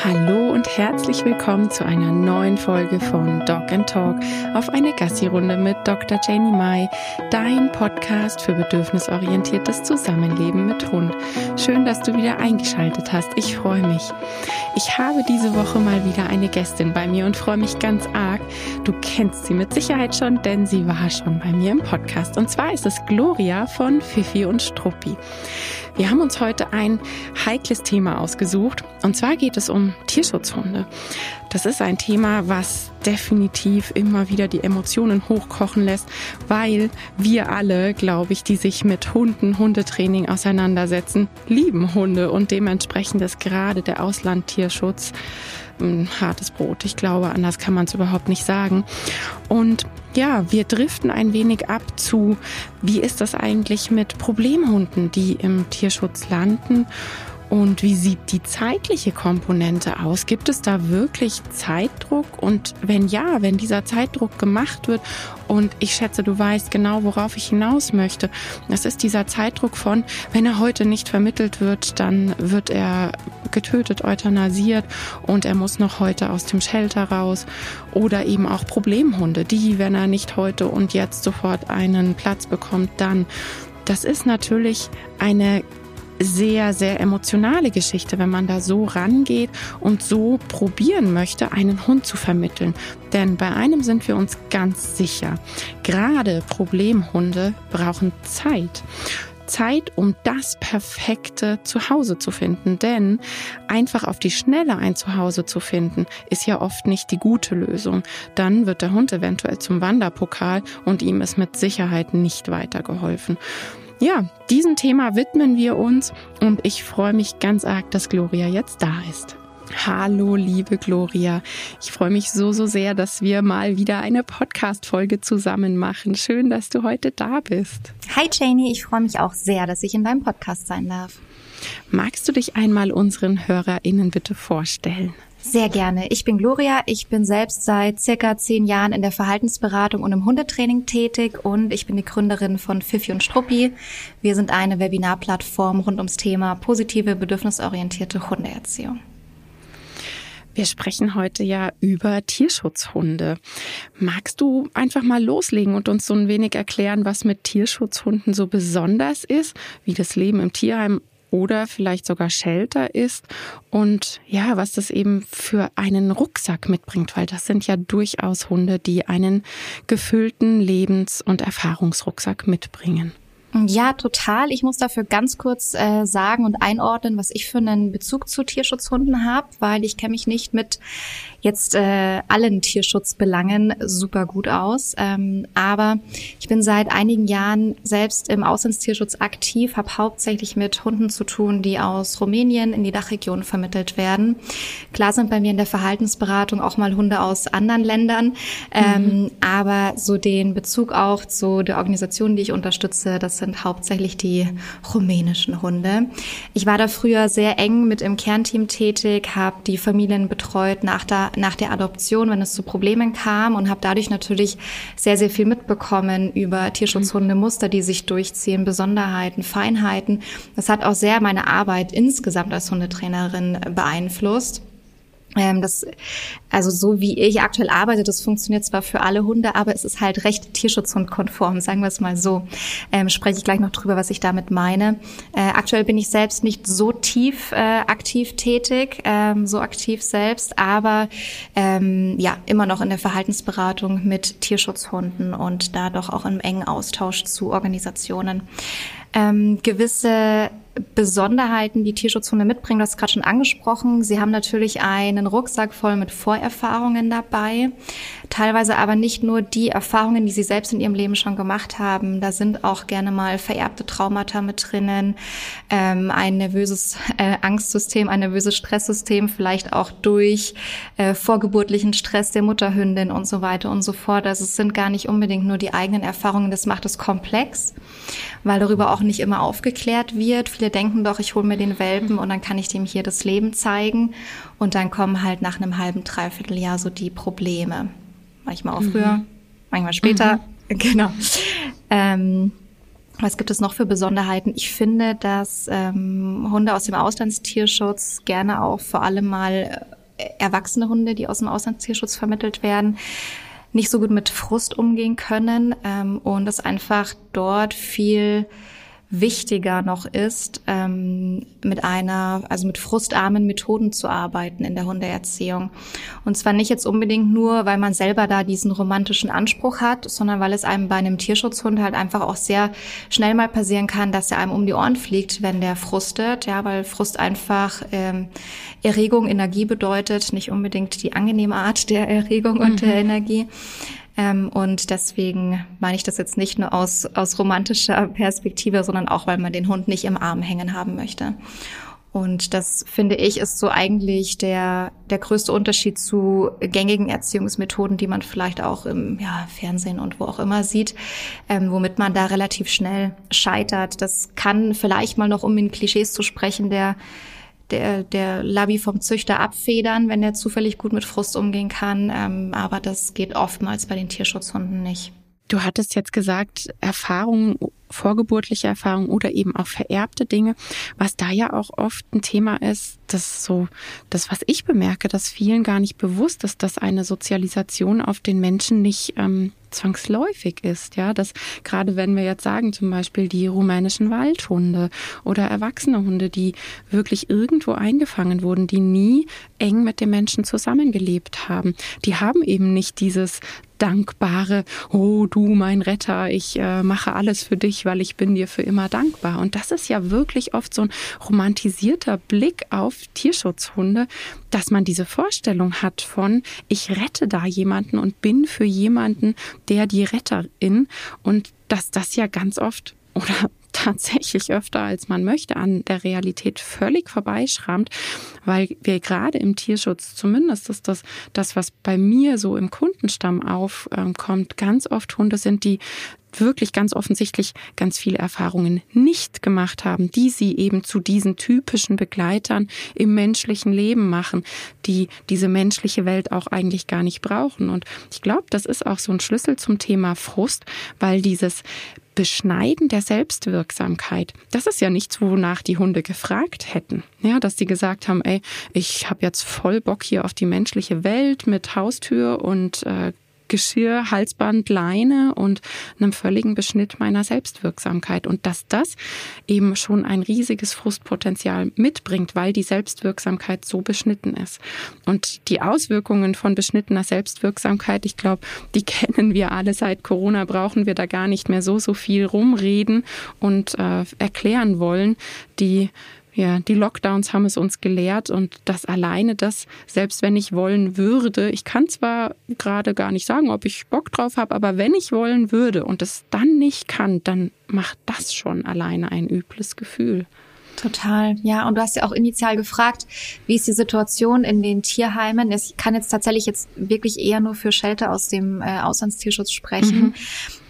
Hallo und herzlich willkommen zu einer neuen Folge von Dog and Talk auf eine Gassi-Runde mit Dr. Janie Mai, dein Podcast für bedürfnisorientiertes Zusammenleben mit Hund. Schön, dass du wieder eingeschaltet hast. Ich freue mich. Ich habe diese Woche mal wieder eine Gästin bei mir und freue mich ganz arg. Du kennst sie mit Sicherheit schon, denn sie war schon bei mir im Podcast. Und zwar ist es Gloria von Fifi und Struppi. Wir haben uns heute ein heikles Thema ausgesucht. Und zwar geht es um Tierschutzhunde. Das ist ein Thema, was definitiv immer wieder die Emotionen hochkochen lässt, weil wir alle, glaube ich, die sich mit Hunden, Hundetraining auseinandersetzen, lieben Hunde und dementsprechend ist gerade der Auslandtierschutz ein hartes Brot. Ich glaube, anders kann man es überhaupt nicht sagen. Und ja, wir driften ein wenig ab zu, wie ist das eigentlich mit Problemhunden, die im Tierschutz landen und wie sieht die zeitliche Komponente aus? Gibt es da wirklich Zeitdruck? Und wenn ja, wenn dieser Zeitdruck gemacht wird, und ich schätze, du weißt genau, worauf ich hinaus möchte, das ist dieser Zeitdruck von, wenn er heute nicht vermittelt wird, dann wird er getötet, euthanasiert und er muss noch heute aus dem Shelter raus. Oder eben auch Problemhunde, die, wenn er nicht heute und jetzt sofort einen Platz bekommt, dann. Das ist natürlich eine sehr, sehr emotionale Geschichte, wenn man da so rangeht und so probieren möchte, einen Hund zu vermitteln. Denn bei einem sind wir uns ganz sicher. Gerade Problemhunde brauchen Zeit. Zeit, um das perfekte Zuhause zu finden. Denn einfach auf die Schnelle ein Zuhause zu finden, ist ja oft nicht die gute Lösung. Dann wird der Hund eventuell zum Wanderpokal und ihm ist mit Sicherheit nicht weitergeholfen. Ja, diesem Thema widmen wir uns und ich freue mich ganz arg, dass Gloria jetzt da ist. Hallo, liebe Gloria. Ich freue mich so, so sehr, dass wir mal wieder eine Podcast-Folge zusammen machen. Schön, dass du heute da bist. Hi, Janie. Ich freue mich auch sehr, dass ich in deinem Podcast sein darf. Magst du dich einmal unseren HörerInnen bitte vorstellen? Sehr gerne. Ich bin Gloria. Ich bin selbst seit circa zehn Jahren in der Verhaltensberatung und im Hundetraining tätig und ich bin die Gründerin von Fifi und Struppi. Wir sind eine Webinarplattform rund ums Thema positive, bedürfnisorientierte Hundeerziehung. Wir sprechen heute ja über Tierschutzhunde. Magst du einfach mal loslegen und uns so ein wenig erklären, was mit Tierschutzhunden so besonders ist, wie das Leben im Tierheim oder vielleicht sogar Shelter ist und ja, was das eben für einen Rucksack mitbringt, weil das sind ja durchaus Hunde, die einen gefüllten Lebens- und Erfahrungsrucksack mitbringen. Ja, total. Ich muss dafür ganz kurz äh, sagen und einordnen, was ich für einen Bezug zu Tierschutzhunden habe, weil ich kenne mich nicht mit jetzt äh, allen Tierschutzbelangen super gut aus. Ähm, aber ich bin seit einigen Jahren selbst im Auslandstierschutz aktiv, habe hauptsächlich mit Hunden zu tun, die aus Rumänien in die Dachregion vermittelt werden. Klar sind bei mir in der Verhaltensberatung auch mal Hunde aus anderen Ländern, ähm, mhm. aber so den Bezug auch zu der Organisation, die ich unterstütze, das sind hauptsächlich die rumänischen Hunde. Ich war da früher sehr eng mit im Kernteam tätig, habe die Familien betreut nach der nach der Adoption, wenn es zu Problemen kam und habe dadurch natürlich sehr, sehr viel mitbekommen über Tierschutzhundemuster, die sich durchziehen, Besonderheiten, Feinheiten. Das hat auch sehr meine Arbeit insgesamt als Hundetrainerin beeinflusst. Ähm, das, also so wie ich aktuell arbeite, das funktioniert zwar für alle Hunde, aber es ist halt recht tierschutzhundkonform, sagen wir es mal so. Ähm, spreche ich gleich noch drüber, was ich damit meine. Äh, aktuell bin ich selbst nicht so tief äh, aktiv tätig, ähm, so aktiv selbst, aber ähm, ja, immer noch in der Verhaltensberatung mit Tierschutzhunden und da doch auch im engen Austausch zu Organisationen. Ähm, gewisse Besonderheiten, die Tierschutzhunde mitbringen, du hast gerade schon angesprochen. Sie haben natürlich einen Rucksack voll mit Vorerfahrungen dabei, teilweise aber nicht nur die Erfahrungen, die sie selbst in ihrem Leben schon gemacht haben. Da sind auch gerne mal vererbte Traumata mit drinnen, ähm, ein nervöses äh, Angstsystem, ein nervöses Stresssystem, vielleicht auch durch äh, vorgeburtlichen Stress der Mutterhündin und so weiter und so fort. Also es sind gar nicht unbedingt nur die eigenen Erfahrungen, das macht es komplex, weil darüber auch nicht immer aufgeklärt wird Viele denken doch, ich hole mir den Welpen und dann kann ich dem hier das Leben zeigen. Und dann kommen halt nach einem halben, dreiviertel Jahr so die Probleme. Manchmal auch früher, mhm. manchmal später. Mhm. Genau. Ähm, Was gibt es noch für Besonderheiten? Ich finde, dass ähm, Hunde aus dem Auslandstierschutz gerne auch vor allem mal äh, erwachsene Hunde, die aus dem Auslandstierschutz vermittelt werden, nicht so gut mit Frust umgehen können ähm, und es einfach dort viel wichtiger noch ist, ähm, mit einer, also mit frustarmen Methoden zu arbeiten in der Hundeerziehung. Und zwar nicht jetzt unbedingt nur, weil man selber da diesen romantischen Anspruch hat, sondern weil es einem bei einem Tierschutzhund halt einfach auch sehr schnell mal passieren kann, dass er einem um die Ohren fliegt, wenn der frustet, ja, weil Frust einfach ähm, Erregung, Energie bedeutet, nicht unbedingt die angenehme Art der Erregung und mhm. der Energie. Ähm, und deswegen meine ich das jetzt nicht nur aus, aus romantischer Perspektive, sondern auch, weil man den Hund nicht im Arm hängen haben möchte. Und das finde ich ist so eigentlich der, der größte Unterschied zu gängigen Erziehungsmethoden, die man vielleicht auch im ja, Fernsehen und wo auch immer sieht, ähm, womit man da relativ schnell scheitert. Das kann vielleicht mal noch, um in Klischees zu sprechen, der der, der Labi vom Züchter abfedern, wenn er zufällig gut mit Frust umgehen kann. Ähm, aber das geht oftmals bei den Tierschutzhunden nicht. Du hattest jetzt gesagt, Erfahrungen, vorgeburtliche Erfahrungen oder eben auch vererbte Dinge, was da ja auch oft ein Thema ist, das so, das, was ich bemerke, dass vielen gar nicht bewusst ist, dass eine Sozialisation auf den Menschen nicht ähm, zwangsläufig ist, ja, dass gerade wenn wir jetzt sagen, zum Beispiel die rumänischen Waldhunde oder erwachsene Hunde, die wirklich irgendwo eingefangen wurden, die nie eng mit dem Menschen zusammengelebt haben, die haben eben nicht dieses dankbare, oh du mein Retter, ich äh, mache alles für dich, weil ich bin dir für immer dankbar. Und das ist ja wirklich oft so ein romantisierter Blick auf Tierschutzhunde, dass man diese Vorstellung hat von, ich rette da jemanden und bin für jemanden der die Retterin und dass das ja ganz oft oder tatsächlich öfter als man möchte an der Realität völlig vorbeischrammt, weil wir gerade im Tierschutz, zumindest ist das das, was bei mir so im Kundenstamm aufkommt, ganz oft Hunde sind, die wirklich ganz offensichtlich ganz viele Erfahrungen nicht gemacht haben, die sie eben zu diesen typischen Begleitern im menschlichen Leben machen, die diese menschliche Welt auch eigentlich gar nicht brauchen. Und ich glaube, das ist auch so ein Schlüssel zum Thema Frust, weil dieses Beschneiden der Selbstwirksamkeit. Das ist ja nichts, wonach die Hunde gefragt hätten. Ja, dass sie gesagt haben, ey, ich habe jetzt voll Bock hier auf die menschliche Welt mit Haustür und äh, Geschirr, Halsband, Leine und einem völligen Beschnitt meiner Selbstwirksamkeit. Und dass das eben schon ein riesiges Frustpotenzial mitbringt, weil die Selbstwirksamkeit so beschnitten ist. Und die Auswirkungen von beschnittener Selbstwirksamkeit, ich glaube, die kennen wir alle seit Corona, brauchen wir da gar nicht mehr so, so viel rumreden und äh, erklären wollen. Die ja, die Lockdowns haben es uns gelehrt und das alleine das, selbst wenn ich wollen würde, ich kann zwar gerade gar nicht sagen, ob ich Bock drauf habe, aber wenn ich wollen würde und es dann nicht kann, dann macht das schon alleine ein übles Gefühl. Total, ja. Und du hast ja auch initial gefragt, wie ist die Situation in den Tierheimen? Ich kann jetzt tatsächlich jetzt wirklich eher nur für Shelter aus dem äh, Auslandstierschutz sprechen. Mhm.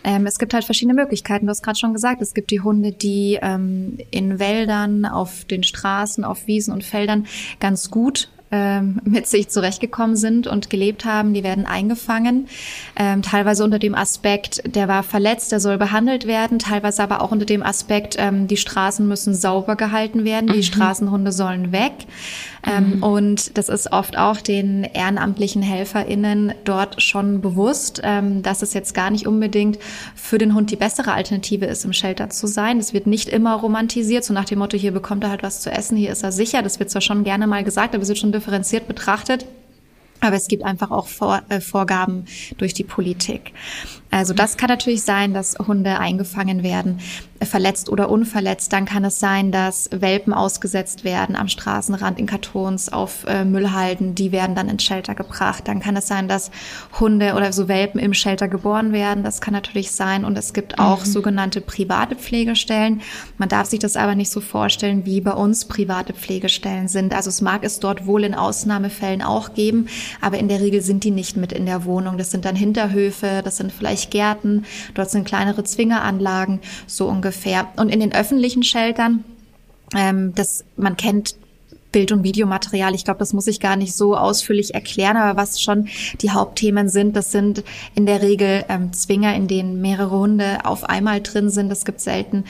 Ähm, es gibt halt verschiedene Möglichkeiten. Du hast gerade schon gesagt, es gibt die Hunde, die ähm, in Wäldern, auf den Straßen, auf Wiesen und Feldern ganz gut ähm, mit sich zurechtgekommen sind und gelebt haben, die werden eingefangen. Ähm, teilweise unter dem Aspekt, der war verletzt, der soll behandelt werden, teilweise aber auch unter dem Aspekt, ähm, die Straßen müssen sauber gehalten werden, die mhm. Straßenhunde sollen weg. Ähm, mhm. Und das ist oft auch den ehrenamtlichen HelferInnen dort schon bewusst, ähm, dass es jetzt gar nicht unbedingt für den Hund die bessere Alternative ist, im Shelter zu sein. Es wird nicht immer romantisiert, so nach dem Motto, hier bekommt er halt was zu essen, hier ist er sicher. Das wird zwar schon gerne mal gesagt, aber es wird schon differenziert betrachtet. Aber es gibt einfach auch Vor äh, Vorgaben durch die Politik. Also das kann natürlich sein, dass Hunde eingefangen werden, äh, verletzt oder unverletzt. Dann kann es sein, dass Welpen ausgesetzt werden am Straßenrand in Kartons auf äh, Müllhalden. Die werden dann ins Shelter gebracht. Dann kann es sein, dass Hunde oder so Welpen im Shelter geboren werden. Das kann natürlich sein. Und es gibt auch mhm. sogenannte private Pflegestellen. Man darf sich das aber nicht so vorstellen, wie bei uns private Pflegestellen sind. Also es mag es dort wohl in Ausnahmefällen auch geben, aber in der Regel sind die nicht mit in der Wohnung. Das sind dann Hinterhöfe, das sind vielleicht Gärten, dort sind kleinere Zwingeranlagen, so ungefähr. Und in den öffentlichen Sheltern, ähm, das, man kennt Bild- und Videomaterial. Ich glaube, das muss ich gar nicht so ausführlich erklären, aber was schon die Hauptthemen sind, das sind in der Regel ähm, Zwinger, in denen mehrere Hunde auf einmal drin sind. Es gibt selten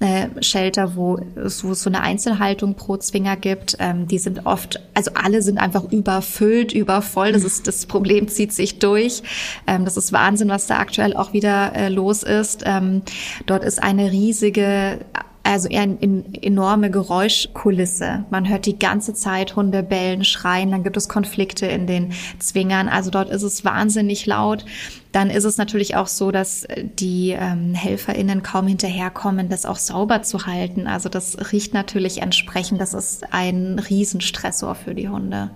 äh, Shelter, wo es, wo es so eine Einzelhaltung pro Zwinger gibt. Ähm, die sind oft, also alle sind einfach überfüllt, übervoll. Das ist das Problem, zieht sich durch. Ähm, das ist Wahnsinn, was da aktuell auch wieder äh, los ist. Ähm, dort ist eine riesige also eher eine enorme Geräuschkulisse. Man hört die ganze Zeit Hunde bellen, schreien, dann gibt es Konflikte in den Zwingern. Also dort ist es wahnsinnig laut. Dann ist es natürlich auch so, dass die ähm, HelferInnen kaum hinterherkommen, das auch sauber zu halten. Also das riecht natürlich entsprechend. Das ist ein Riesenstressor für die Hunde.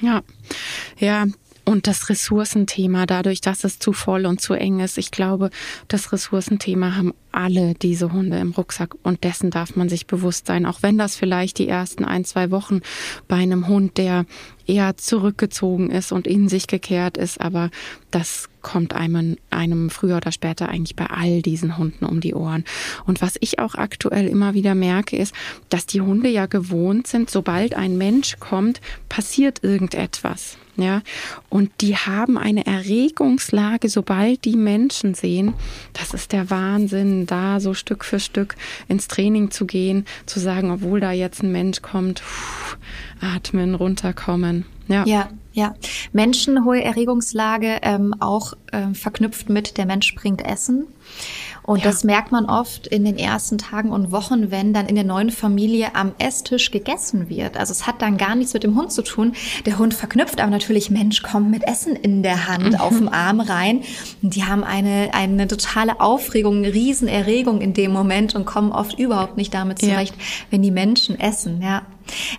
Ja, ja, und das Ressourcenthema, dadurch, dass es zu voll und zu eng ist, ich glaube, das Ressourcenthema haben alle diese Hunde im Rucksack und dessen darf man sich bewusst sein, auch wenn das vielleicht die ersten ein, zwei Wochen bei einem Hund, der eher zurückgezogen ist und in sich gekehrt ist, aber das kommt einem, einem früher oder später eigentlich bei all diesen Hunden um die Ohren. Und was ich auch aktuell immer wieder merke, ist, dass die Hunde ja gewohnt sind, sobald ein Mensch kommt, passiert irgendetwas. Ja, und die haben eine Erregungslage, sobald die Menschen sehen. Das ist der Wahnsinn, da so Stück für Stück ins Training zu gehen, zu sagen, obwohl da jetzt ein Mensch kommt, atmen, runterkommen. Ja. ja, ja. Menschen, hohe Erregungslage, ähm, auch ähm, verknüpft mit der Mensch bringt Essen. Und ja. das merkt man oft in den ersten Tagen und Wochen, wenn dann in der neuen Familie am Esstisch gegessen wird. Also es hat dann gar nichts mit dem Hund zu tun. Der Hund verknüpft aber natürlich, Mensch, komm mit Essen in der Hand mhm. auf dem Arm rein. Und die haben eine, eine totale Aufregung, eine Riesenerregung in dem Moment und kommen oft überhaupt nicht damit zurecht, ja. wenn die Menschen essen, ja.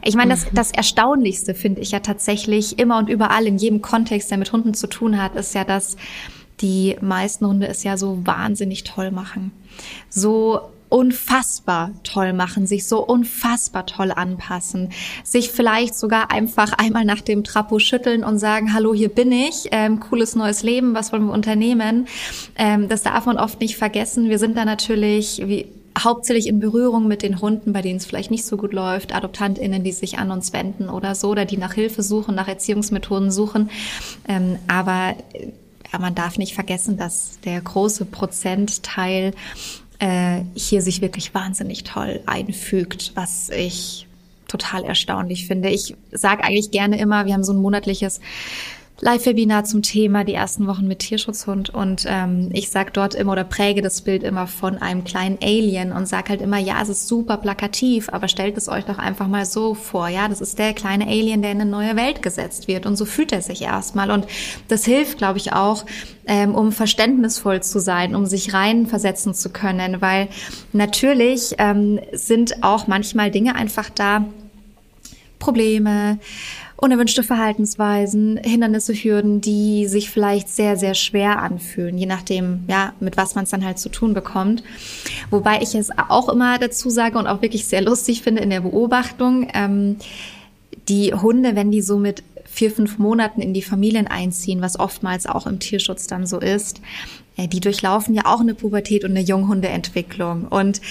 Ich meine, das, das Erstaunlichste finde ich ja tatsächlich immer und überall in jedem Kontext, der mit Hunden zu tun hat, ist ja, dass die meisten Hunde es ja so wahnsinnig toll machen. So unfassbar toll machen, sich so unfassbar toll anpassen, sich vielleicht sogar einfach einmal nach dem Trapo schütteln und sagen, hallo, hier bin ich, ähm, cooles neues Leben, was wollen wir unternehmen? Ähm, das darf man oft nicht vergessen. Wir sind da natürlich wie, hauptsächlich in Berührung mit den Hunden, bei denen es vielleicht nicht so gut läuft, AdoptantInnen, die sich an uns wenden oder so, oder die nach Hilfe suchen, nach Erziehungsmethoden suchen. Ähm, aber ja, man darf nicht vergessen, dass der große Prozentteil äh, hier sich wirklich wahnsinnig toll einfügt, was ich total erstaunlich finde. Ich sage eigentlich gerne immer, wir haben so ein monatliches Live-Webinar zum Thema die ersten Wochen mit Tierschutzhund. Und ähm, ich sag dort immer oder präge das Bild immer von einem kleinen Alien und sag halt immer, ja, es ist super plakativ, aber stellt es euch doch einfach mal so vor, ja, das ist der kleine Alien, der in eine neue Welt gesetzt wird. Und so fühlt er sich erstmal. Und das hilft, glaube ich, auch, ähm, um verständnisvoll zu sein, um sich reinversetzen zu können, weil natürlich ähm, sind auch manchmal Dinge einfach da, Probleme, unerwünschte Verhaltensweisen, Hindernisse, Hürden, die sich vielleicht sehr, sehr schwer anfühlen, je nachdem, ja, mit was man es dann halt zu tun bekommt. Wobei ich es auch immer dazu sage und auch wirklich sehr lustig finde in der Beobachtung, ähm, die Hunde, wenn die so mit vier, fünf Monaten in die Familien einziehen, was oftmals auch im Tierschutz dann so ist, äh, die durchlaufen ja auch eine Pubertät und eine Junghundeentwicklung. Und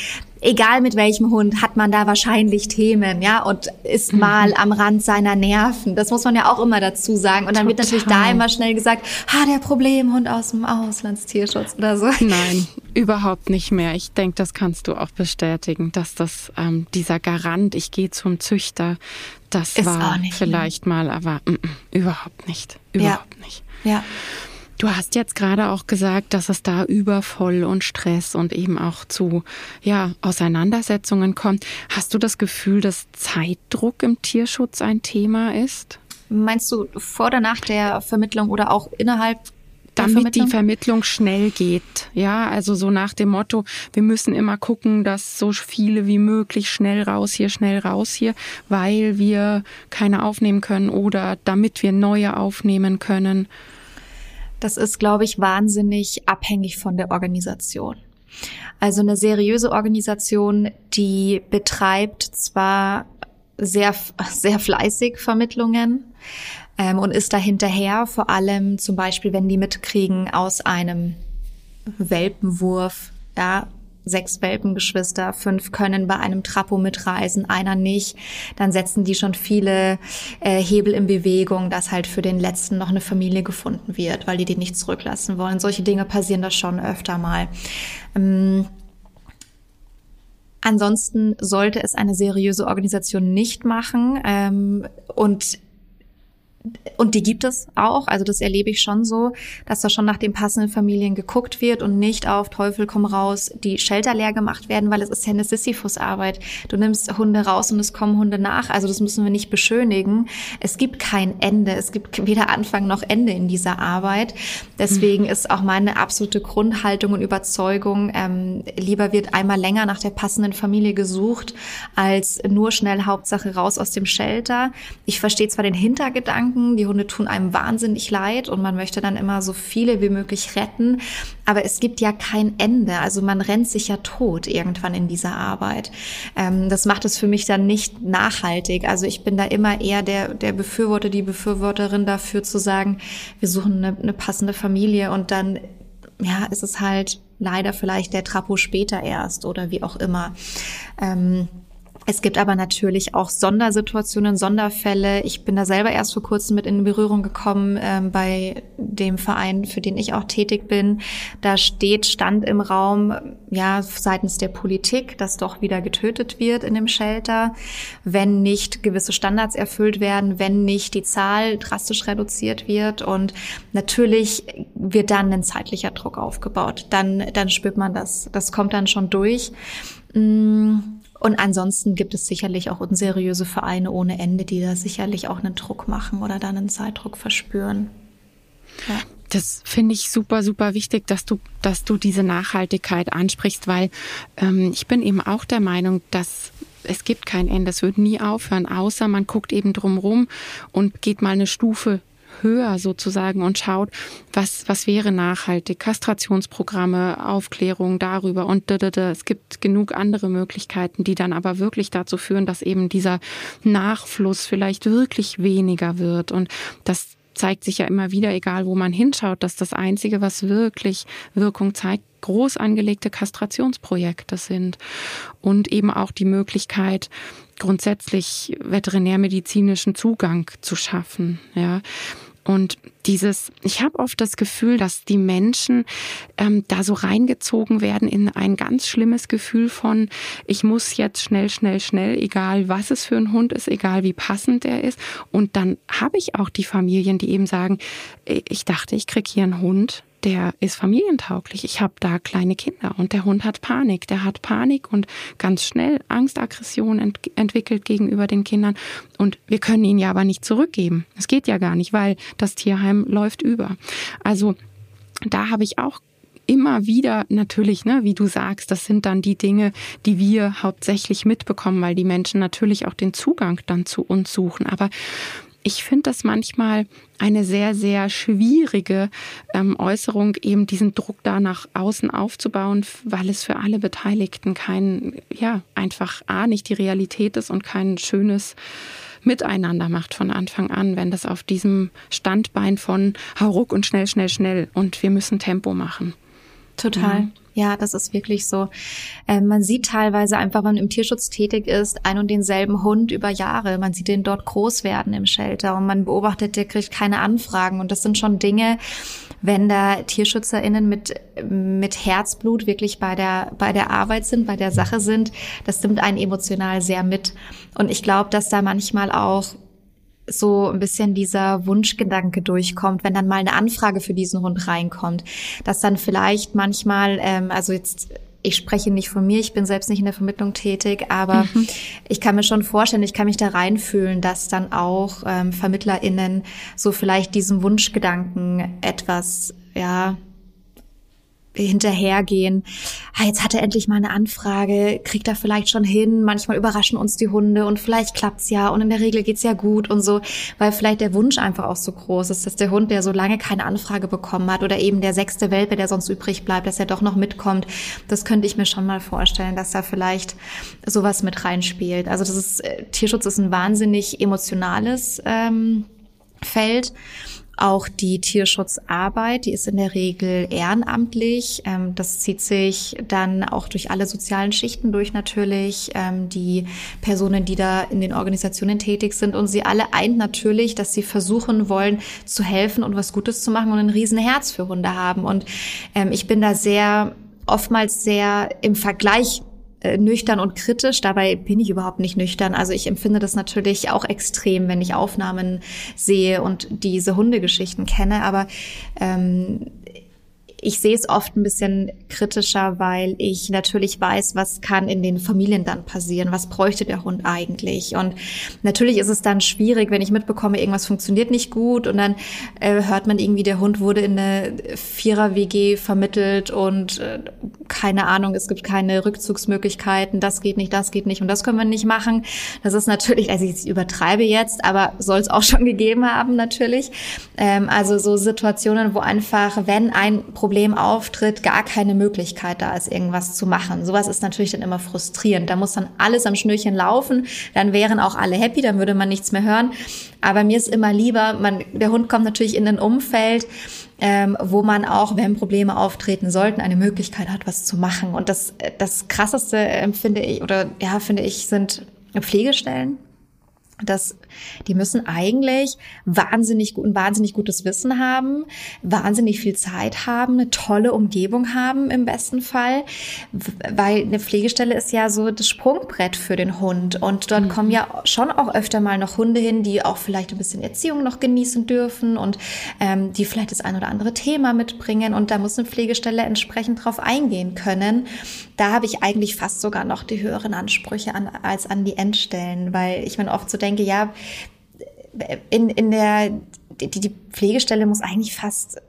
egal mit welchem Hund, hat man da wahrscheinlich Themen, ja, und ist mhm. mal am Rand seiner Nerven. Das muss man ja auch immer dazu sagen. Und dann Total. wird natürlich da immer schnell gesagt, ha, der Problemhund aus dem Auslandstierschutz oder so. Nein, überhaupt nicht mehr. Ich denke, das kannst du auch bestätigen, dass das ähm, dieser Garant, ich gehe zum Züchter, das ist war vielleicht mehr. mal, aber mm, mm, überhaupt nicht. Überhaupt ja. nicht. Ja. Du hast jetzt gerade auch gesagt, dass es da übervoll und Stress und eben auch zu ja, Auseinandersetzungen kommt. Hast du das Gefühl, dass Zeitdruck im Tierschutz ein Thema ist? Meinst du vor oder nach der Vermittlung oder auch innerhalb damit Vermittlung? die Vermittlung schnell geht. Ja, also so nach dem Motto, wir müssen immer gucken, dass so viele wie möglich schnell raus hier, schnell raus hier, weil wir keine aufnehmen können oder damit wir neue aufnehmen können. Das ist, glaube ich, wahnsinnig abhängig von der Organisation. Also eine seriöse Organisation, die betreibt zwar sehr, sehr fleißig Vermittlungen ähm, und ist da hinterher, vor allem zum Beispiel, wenn die mitkriegen aus einem Welpenwurf, ja, sechs Welpengeschwister, fünf können bei einem Trapo mitreisen, einer nicht. Dann setzen die schon viele äh, Hebel in Bewegung, dass halt für den letzten noch eine Familie gefunden wird, weil die den nicht zurücklassen wollen. Solche Dinge passieren da schon öfter mal. Ähm, Ansonsten sollte es eine seriöse Organisation nicht machen. Ähm, und und die gibt es auch, also das erlebe ich schon so, dass da schon nach den passenden Familien geguckt wird und nicht auf Teufel komm raus die Shelter leer gemacht werden, weil es ist ja eine Sisyphus-Arbeit. Du nimmst Hunde raus und es kommen Hunde nach, also das müssen wir nicht beschönigen. Es gibt kein Ende, es gibt weder Anfang noch Ende in dieser Arbeit. Deswegen mhm. ist auch meine absolute Grundhaltung und Überzeugung, ähm, lieber wird einmal länger nach der passenden Familie gesucht, als nur schnell Hauptsache raus aus dem Shelter. Ich verstehe zwar den Hintergedanken, Gedanken. Die Hunde tun einem wahnsinnig leid und man möchte dann immer so viele wie möglich retten. Aber es gibt ja kein Ende. Also man rennt sich ja tot irgendwann in dieser Arbeit. Ähm, das macht es für mich dann nicht nachhaltig. Also ich bin da immer eher der, der Befürworter, die Befürworterin dafür zu sagen, wir suchen eine, eine passende Familie und dann, ja, ist es halt leider vielleicht der Trapo später erst oder wie auch immer. Ähm, es gibt aber natürlich auch Sondersituationen, Sonderfälle. Ich bin da selber erst vor kurzem mit in Berührung gekommen ähm, bei dem Verein, für den ich auch tätig bin. Da steht Stand im Raum, ja, seitens der Politik, dass doch wieder getötet wird in dem Shelter, wenn nicht gewisse Standards erfüllt werden, wenn nicht die Zahl drastisch reduziert wird. Und natürlich wird dann ein zeitlicher Druck aufgebaut. Dann, dann spürt man das. Das kommt dann schon durch. Mm, und ansonsten gibt es sicherlich auch unseriöse Vereine ohne Ende, die da sicherlich auch einen Druck machen oder dann einen Zeitdruck verspüren. Ja. Das finde ich super, super wichtig, dass du, dass du diese Nachhaltigkeit ansprichst, weil ähm, ich bin eben auch der Meinung, dass es gibt kein Ende, es wird nie aufhören, außer man guckt eben drumrum und geht mal eine Stufe höher sozusagen und schaut, was, was wäre nachhaltig, Kastrationsprogramme, Aufklärung darüber und da, da, da. es gibt genug andere Möglichkeiten, die dann aber wirklich dazu führen, dass eben dieser Nachfluss vielleicht wirklich weniger wird und das zeigt sich ja immer wieder, egal wo man hinschaut, dass das Einzige, was wirklich Wirkung zeigt, groß angelegte Kastrationsprojekte sind und eben auch die Möglichkeit, grundsätzlich veterinärmedizinischen Zugang zu schaffen. Ja, und dieses, ich habe oft das Gefühl, dass die Menschen ähm, da so reingezogen werden in ein ganz schlimmes Gefühl von, ich muss jetzt schnell, schnell, schnell, egal was es für ein Hund ist, egal wie passend der ist. Und dann habe ich auch die Familien, die eben sagen, ich dachte, ich krieg hier einen Hund, der ist familientauglich. Ich habe da kleine Kinder und der Hund hat Panik. Der hat Panik und ganz schnell Angstaggression ent entwickelt gegenüber den Kindern. Und wir können ihn ja aber nicht zurückgeben. Es geht ja gar nicht, weil das Tierheim läuft über. Also da habe ich auch immer wieder natürlich, ne, wie du sagst, das sind dann die Dinge, die wir hauptsächlich mitbekommen, weil die Menschen natürlich auch den Zugang dann zu uns suchen. Aber ich finde das manchmal eine sehr, sehr schwierige ähm, Äußerung, eben diesen Druck da nach außen aufzubauen, weil es für alle Beteiligten kein, ja, einfach A, nicht die Realität ist und kein schönes Miteinander macht von Anfang an, wenn das auf diesem Standbein von Hauruck und schnell, schnell, schnell und wir müssen Tempo machen. Total. Mhm. Ja, das ist wirklich so. Äh, man sieht teilweise einfach, wenn man im Tierschutz tätig ist, ein und denselben Hund über Jahre. Man sieht den dort groß werden im Shelter und man beobachtet, der kriegt keine Anfragen. Und das sind schon Dinge, wenn da TierschützerInnen mit, mit Herzblut wirklich bei der, bei der Arbeit sind, bei der Sache sind, das nimmt einen emotional sehr mit. Und ich glaube, dass da manchmal auch so ein bisschen dieser Wunschgedanke durchkommt, wenn dann mal eine Anfrage für diesen Hund reinkommt, dass dann vielleicht manchmal, ähm, also jetzt ich spreche nicht von mir, ich bin selbst nicht in der Vermittlung tätig, aber mhm. ich kann mir schon vorstellen, ich kann mich da reinfühlen, dass dann auch ähm, VermittlerInnen so vielleicht diesem Wunschgedanken etwas, ja, hinterhergehen. Ah, jetzt hat er endlich mal eine Anfrage, kriegt er vielleicht schon hin. Manchmal überraschen uns die Hunde und vielleicht klappt's ja und in der Regel geht's ja gut und so, weil vielleicht der Wunsch einfach auch so groß ist, dass der Hund, der so lange keine Anfrage bekommen hat oder eben der sechste Welpe, der sonst übrig bleibt, dass er doch noch mitkommt. Das könnte ich mir schon mal vorstellen, dass da vielleicht sowas mit reinspielt. Also das ist äh, Tierschutz ist ein wahnsinnig emotionales ähm, Feld auch die Tierschutzarbeit, die ist in der Regel ehrenamtlich. Ähm, das zieht sich dann auch durch alle sozialen Schichten durch natürlich. Ähm, die Personen, die da in den Organisationen tätig sind und sie alle eint natürlich, dass sie versuchen wollen zu helfen und was Gutes zu machen und ein Riesenherz für Hunde haben. Und ähm, ich bin da sehr oftmals sehr im Vergleich äh, nüchtern und kritisch. Dabei bin ich überhaupt nicht nüchtern. Also ich empfinde das natürlich auch extrem, wenn ich Aufnahmen sehe und diese Hundegeschichten kenne. Aber ähm, ich sehe es oft ein bisschen kritischer, weil ich natürlich weiß, was kann in den Familien dann passieren, was bräuchte der Hund eigentlich. Und natürlich ist es dann schwierig, wenn ich mitbekomme, irgendwas funktioniert nicht gut und dann äh, hört man irgendwie, der Hund wurde in eine Vierer-WG vermittelt und äh, keine Ahnung, es gibt keine Rückzugsmöglichkeiten, das geht nicht, das geht nicht und das können wir nicht machen. Das ist natürlich, also ich übertreibe jetzt, aber soll es auch schon gegeben haben natürlich. Ähm, also so Situationen, wo einfach, wenn ein Problem Problem auftritt, gar keine Möglichkeit da ist, irgendwas zu machen. Sowas ist natürlich dann immer frustrierend. Da muss dann alles am Schnürchen laufen, dann wären auch alle happy, dann würde man nichts mehr hören. Aber mir ist immer lieber, man, der Hund kommt natürlich in ein Umfeld, ähm, wo man auch, wenn Probleme auftreten sollten, eine Möglichkeit hat, was zu machen. Und das, das krasseste empfinde ich, oder ja, finde ich, sind Pflegestellen dass die müssen eigentlich wahnsinnig ein wahnsinnig gutes Wissen haben, wahnsinnig viel Zeit haben, eine tolle Umgebung haben im besten Fall, weil eine Pflegestelle ist ja so das Sprungbrett für den Hund und dort mhm. kommen ja schon auch öfter mal noch Hunde hin, die auch vielleicht ein bisschen Erziehung noch genießen dürfen und ähm, die vielleicht das ein oder andere Thema mitbringen und da muss eine Pflegestelle entsprechend drauf eingehen können. Da habe ich eigentlich fast sogar noch die höheren Ansprüche an, als an die Endstellen, weil ich mir oft so denke, ja, in, in der, die, die Pflegestelle muss eigentlich fast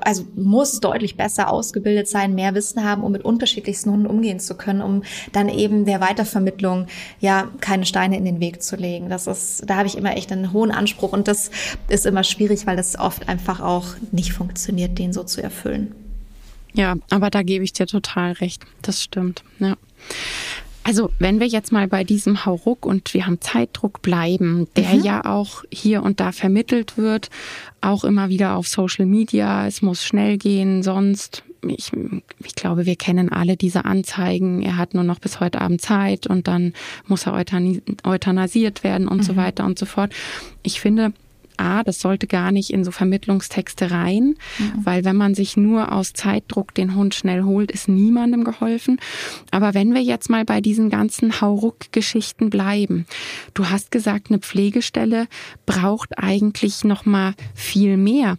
also muss deutlich besser ausgebildet sein, mehr Wissen haben, um mit unterschiedlichsten Hunden umgehen zu können, um dann eben der Weitervermittlung ja keine Steine in den Weg zu legen. Das ist, da habe ich immer echt einen hohen Anspruch und das ist immer schwierig, weil das oft einfach auch nicht funktioniert, den so zu erfüllen. Ja, aber da gebe ich dir total recht. Das stimmt. Ja. Also, wenn wir jetzt mal bei diesem Hauruck und wir haben Zeitdruck bleiben, der mhm. ja auch hier und da vermittelt wird, auch immer wieder auf Social Media, es muss schnell gehen, sonst ich, ich glaube, wir kennen alle diese Anzeigen. Er hat nur noch bis heute Abend Zeit und dann muss er euthanasiert werden und mhm. so weiter und so fort. Ich finde, A, das sollte gar nicht in so Vermittlungstexte rein, mhm. weil wenn man sich nur aus Zeitdruck den Hund schnell holt, ist niemandem geholfen. Aber wenn wir jetzt mal bei diesen ganzen Hauruck-Geschichten bleiben, du hast gesagt, eine Pflegestelle braucht eigentlich noch mal viel mehr.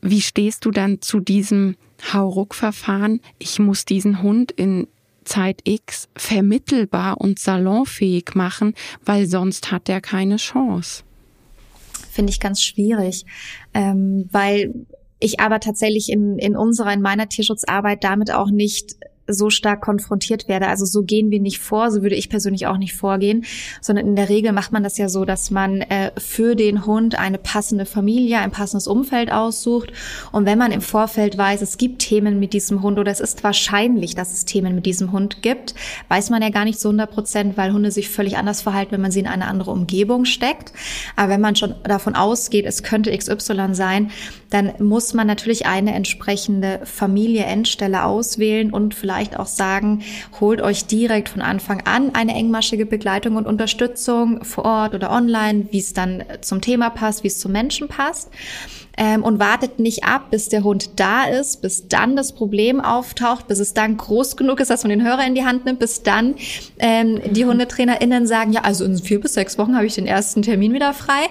Wie stehst du dann zu diesem Hauruck-Verfahren? Ich muss diesen Hund in Zeit X vermittelbar und salonfähig machen, weil sonst hat er keine Chance finde ich ganz schwierig, ähm, weil ich aber tatsächlich in, in unserer, in meiner Tierschutzarbeit damit auch nicht so stark konfrontiert werde. Also so gehen wir nicht vor, so würde ich persönlich auch nicht vorgehen, sondern in der Regel macht man das ja so, dass man äh, für den Hund eine passende Familie, ein passendes Umfeld aussucht. Und wenn man im Vorfeld weiß, es gibt Themen mit diesem Hund oder es ist wahrscheinlich, dass es Themen mit diesem Hund gibt, weiß man ja gar nicht zu 100 Prozent, weil Hunde sich völlig anders verhalten, wenn man sie in eine andere Umgebung steckt. Aber wenn man schon davon ausgeht, es könnte XY sein, dann muss man natürlich eine entsprechende Familie, Endstelle auswählen und vielleicht vielleicht auch sagen, holt euch direkt von Anfang an eine engmaschige Begleitung und Unterstützung vor Ort oder online, wie es dann zum Thema passt, wie es zum Menschen passt ähm, und wartet nicht ab, bis der Hund da ist, bis dann das Problem auftaucht, bis es dann groß genug ist, dass man den Hörer in die Hand nimmt, bis dann ähm, die. HundetrainerInnen sagen, ja, also in vier bis sechs Wochen habe ich den ersten Termin wieder frei,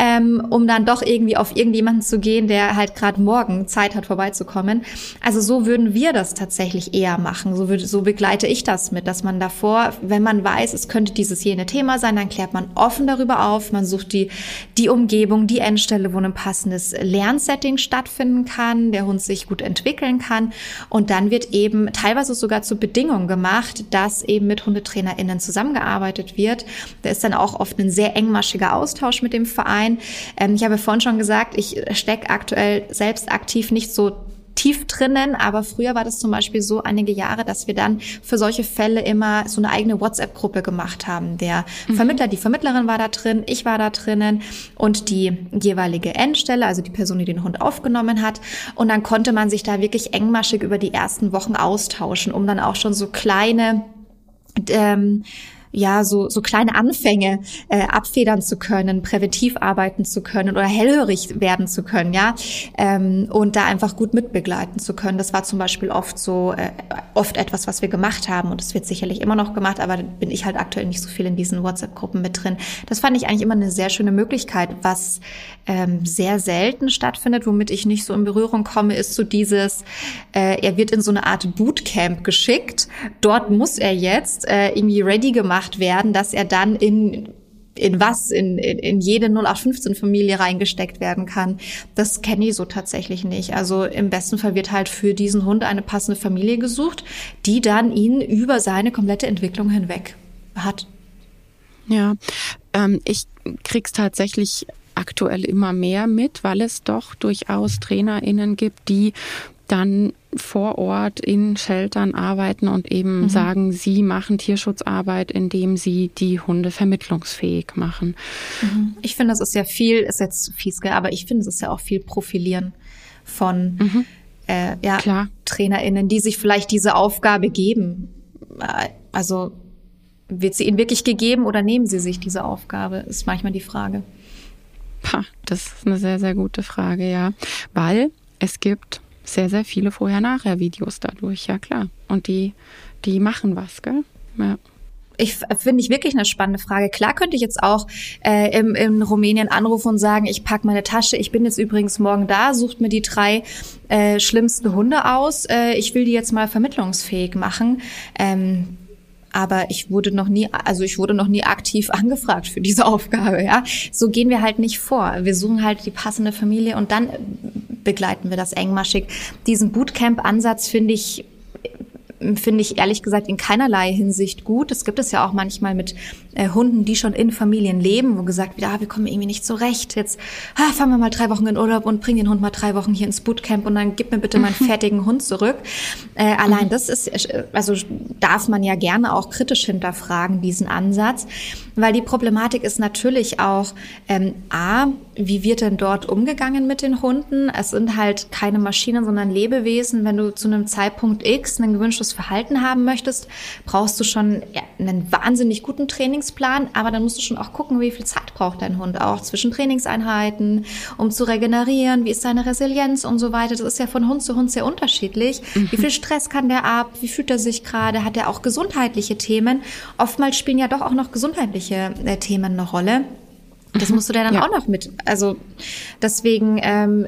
ähm, um dann doch irgendwie auf irgendjemanden zu gehen, der halt gerade morgen Zeit hat, vorbeizukommen. Also so würden wir das tatsächlich eher machen. So, würde, so begleite ich das mit, dass man davor, wenn man weiß, es könnte dieses jene Thema sein, dann klärt man offen darüber auf, man sucht die, die Umgebung, die Endstelle, wo ein passendes Lernsetting stattfinden kann, der Hund sich gut entwickeln kann. Und dann wird eben teilweise sogar zur Bedingung gemacht, dass eben mit HundetrainerInnen zusammengearbeitet wird. Da ist dann auch oft ein sehr engmaschiger Austausch mit dem Verein. Ähm, ich habe vorhin schon gesagt, ich stecke aktuell selbst aktiv nicht so tief drinnen, aber früher war das zum Beispiel so einige Jahre, dass wir dann für solche Fälle immer so eine eigene WhatsApp-Gruppe gemacht haben. Der mhm. Vermittler, die Vermittlerin war da drin, ich war da drinnen und die jeweilige Endstelle, also die Person, die den Hund aufgenommen hat. Und dann konnte man sich da wirklich engmaschig über die ersten Wochen austauschen, um dann auch schon so kleine ähm, ja so so kleine Anfänge äh, abfedern zu können, präventiv arbeiten zu können oder hellhörig werden zu können, ja, ähm, und da einfach gut mitbegleiten zu können. Das war zum Beispiel oft so äh, oft etwas, was wir gemacht haben und es wird sicherlich immer noch gemacht, aber bin ich halt aktuell nicht so viel in diesen WhatsApp-Gruppen mit drin. Das fand ich eigentlich immer eine sehr schöne Möglichkeit, was ähm, sehr selten stattfindet, womit ich nicht so in Berührung komme, ist so dieses, äh, er wird in so eine Art Bootcamp geschickt. Dort muss er jetzt äh, irgendwie ready gemacht werden, dass er dann in in was in, in, in jede 0815-Familie reingesteckt werden kann. Das kenne ich so tatsächlich nicht. Also im besten Fall wird halt für diesen Hund eine passende Familie gesucht, die dann ihn über seine komplette Entwicklung hinweg hat. Ja, ähm, ich krieg's tatsächlich aktuell immer mehr mit, weil es doch durchaus TrainerInnen gibt, die dann vor Ort in Sheltern arbeiten und eben mhm. sagen, sie machen Tierschutzarbeit, indem sie die Hunde vermittlungsfähig machen. Mhm. Ich finde, das ist ja viel, ist jetzt fies, aber ich finde, es ist ja auch viel Profilieren von mhm. äh, ja, Klar. TrainerInnen, die sich vielleicht diese Aufgabe geben. Also wird sie ihnen wirklich gegeben oder nehmen sie sich diese Aufgabe, ist manchmal die Frage. Ha, das ist eine sehr, sehr gute Frage, ja. Weil es gibt sehr, sehr viele Vorher-Nachher-Videos dadurch, ja klar. Und die, die machen was, gell? Ja. Ich finde ich wirklich eine spannende Frage. Klar könnte ich jetzt auch äh, im, in Rumänien anrufen und sagen, ich pack meine Tasche, ich bin jetzt übrigens morgen da, sucht mir die drei äh, schlimmsten Hunde aus, äh, ich will die jetzt mal vermittlungsfähig machen. Ähm, aber ich wurde noch nie, also ich wurde noch nie aktiv angefragt für diese Aufgabe, ja. So gehen wir halt nicht vor. Wir suchen halt die passende Familie und dann begleiten wir das engmaschig. Diesen Bootcamp-Ansatz finde ich finde ich ehrlich gesagt in keinerlei Hinsicht gut. Das gibt es ja auch manchmal mit äh, Hunden, die schon in Familien leben, wo gesagt wird, ah, wir kommen irgendwie nicht zurecht. Jetzt ah, fahren wir mal drei Wochen in Urlaub und bringen den Hund mal drei Wochen hier ins Bootcamp und dann gib mir bitte meinen fertigen Hund zurück. Äh, allein das ist, äh, also darf man ja gerne auch kritisch hinterfragen, diesen Ansatz, weil die Problematik ist natürlich auch, ähm, a, wie wird denn dort umgegangen mit den Hunden? Es sind halt keine Maschinen, sondern Lebewesen. Wenn du zu einem Zeitpunkt X ein gewünschtes Verhalten haben möchtest, brauchst du schon ja, einen wahnsinnig guten Trainingsplan, aber dann musst du schon auch gucken, wie viel Zeit braucht dein Hund auch zwischen Trainingseinheiten, um zu regenerieren, wie ist seine Resilienz und so weiter. Das ist ja von Hund zu Hund sehr unterschiedlich. Mhm. Wie viel Stress kann der ab? Wie fühlt er sich gerade? Hat er auch gesundheitliche Themen? Oftmals spielen ja doch auch noch gesundheitliche äh, Themen eine Rolle. Das musst du dann ja. auch noch mit. Also deswegen ähm,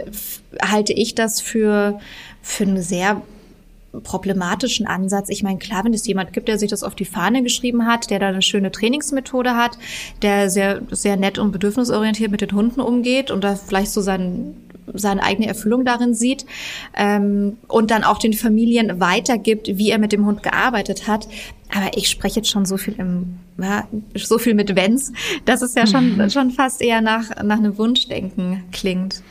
halte ich das für, für einen sehr problematischen Ansatz. Ich meine, klar, wenn es jemand gibt, der sich das auf die Fahne geschrieben hat, der da eine schöne Trainingsmethode hat, der sehr, sehr nett und bedürfnisorientiert mit den Hunden umgeht und da vielleicht so seinen seine eigene Erfüllung darin sieht ähm, und dann auch den Familien weitergibt, wie er mit dem Hund gearbeitet hat. Aber ich spreche jetzt schon so viel im, ja, so viel mit Wenns, dass es ja schon, mhm. schon fast eher nach, nach einem Wunschdenken klingt.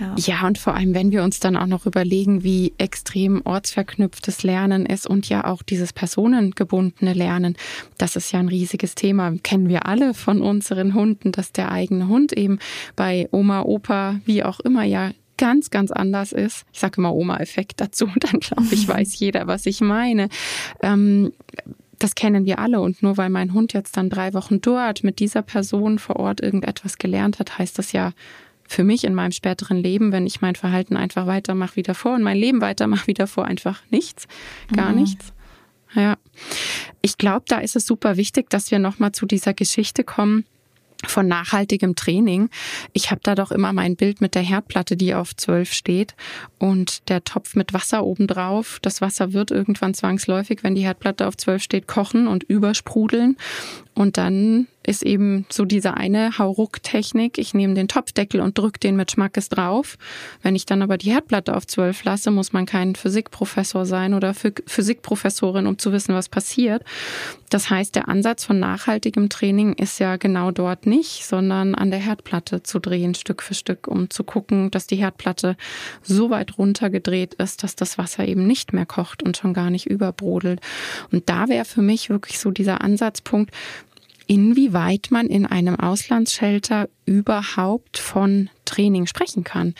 Ja. ja, und vor allem, wenn wir uns dann auch noch überlegen, wie extrem ortsverknüpftes Lernen ist und ja auch dieses personengebundene Lernen, das ist ja ein riesiges Thema. Kennen wir alle von unseren Hunden, dass der eigene Hund eben bei Oma, Opa, wie auch immer ja ganz, ganz anders ist. Ich sage immer Oma-Effekt dazu, dann glaube ich, weiß jeder, was ich meine. Ähm, das kennen wir alle. Und nur weil mein Hund jetzt dann drei Wochen dort mit dieser Person vor Ort irgendetwas gelernt hat, heißt das ja für mich in meinem späteren Leben, wenn ich mein Verhalten einfach weitermache wie davor und mein Leben weitermache wie davor, einfach nichts, gar mhm. nichts. Ja. Ich glaube, da ist es super wichtig, dass wir nochmal zu dieser Geschichte kommen von nachhaltigem Training. Ich habe da doch immer mein Bild mit der Herdplatte, die auf zwölf steht und der Topf mit Wasser obendrauf. Das Wasser wird irgendwann zwangsläufig, wenn die Herdplatte auf zwölf steht, kochen und übersprudeln. Und dann ist eben so diese eine Hauruck-Technik. Ich nehme den Topfdeckel und drücke den mit Schmackes drauf. Wenn ich dann aber die Herdplatte auf zwölf lasse, muss man kein Physikprofessor sein oder Physikprofessorin, um zu wissen, was passiert. Das heißt, der Ansatz von nachhaltigem Training ist ja genau dort nicht, sondern an der Herdplatte zu drehen, Stück für Stück, um zu gucken, dass die Herdplatte so weit runtergedreht ist, dass das Wasser eben nicht mehr kocht und schon gar nicht überbrodelt. Und da wäre für mich wirklich so dieser Ansatzpunkt, inwieweit man in einem Auslandsshelter überhaupt von Training sprechen kann.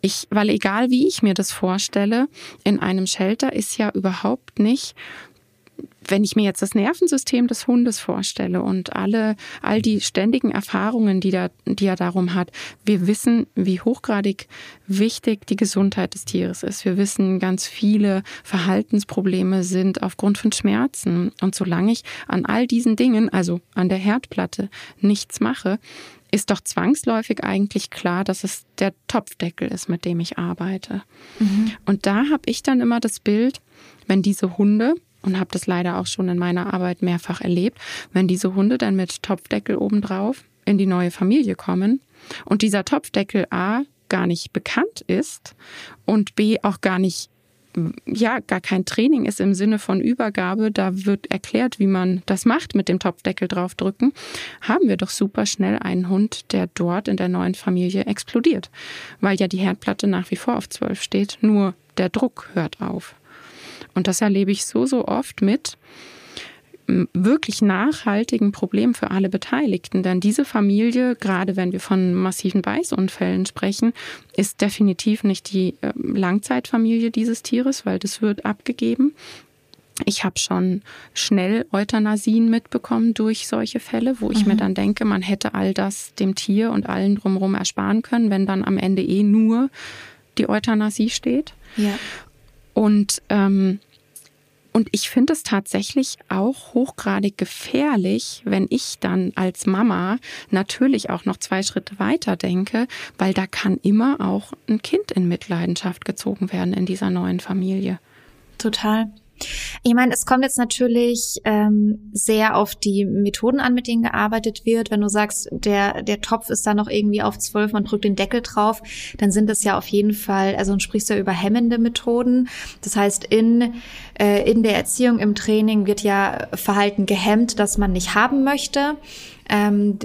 Ich, weil egal wie ich mir das vorstelle, in einem Shelter ist ja überhaupt nicht wenn ich mir jetzt das Nervensystem des Hundes vorstelle und alle, all die ständigen Erfahrungen, die, da, die er darum hat, wir wissen, wie hochgradig wichtig die Gesundheit des Tieres ist. Wir wissen, ganz viele Verhaltensprobleme sind aufgrund von Schmerzen. Und solange ich an all diesen Dingen, also an der Herdplatte, nichts mache, ist doch zwangsläufig eigentlich klar, dass es der Topfdeckel ist, mit dem ich arbeite. Mhm. Und da habe ich dann immer das Bild, wenn diese Hunde und habe das leider auch schon in meiner Arbeit mehrfach erlebt, wenn diese Hunde dann mit Topfdeckel obendrauf in die neue Familie kommen und dieser Topfdeckel A gar nicht bekannt ist und B auch gar nicht ja, gar kein Training ist im Sinne von Übergabe, da wird erklärt, wie man das macht mit dem Topfdeckel draufdrücken, haben wir doch super schnell einen Hund, der dort in der neuen Familie explodiert, weil ja die Herdplatte nach wie vor auf 12 steht, nur der Druck hört auf. Und das erlebe ich so, so oft mit wirklich nachhaltigen Problemen für alle Beteiligten. Denn diese Familie, gerade wenn wir von massiven Beißunfällen sprechen, ist definitiv nicht die ähm, Langzeitfamilie dieses Tieres, weil das wird abgegeben. Ich habe schon schnell Euthanasien mitbekommen durch solche Fälle, wo ich mhm. mir dann denke, man hätte all das dem Tier und allen drumherum ersparen können, wenn dann am Ende eh nur die Euthanasie steht. Ja. Und, ähm, und ich finde es tatsächlich auch hochgradig gefährlich, wenn ich dann als Mama natürlich auch noch zwei Schritte weiter denke, weil da kann immer auch ein Kind in Mitleidenschaft gezogen werden in dieser neuen Familie. Total. Ich meine, es kommt jetzt natürlich ähm, sehr auf die Methoden an, mit denen gearbeitet wird. Wenn du sagst, der, der Topf ist da noch irgendwie auf zwölf, man drückt den Deckel drauf, dann sind das ja auf jeden Fall, also du sprichst ja über hemmende Methoden. Das heißt, in, äh, in der Erziehung, im Training wird ja Verhalten gehemmt, das man nicht haben möchte. Ähm,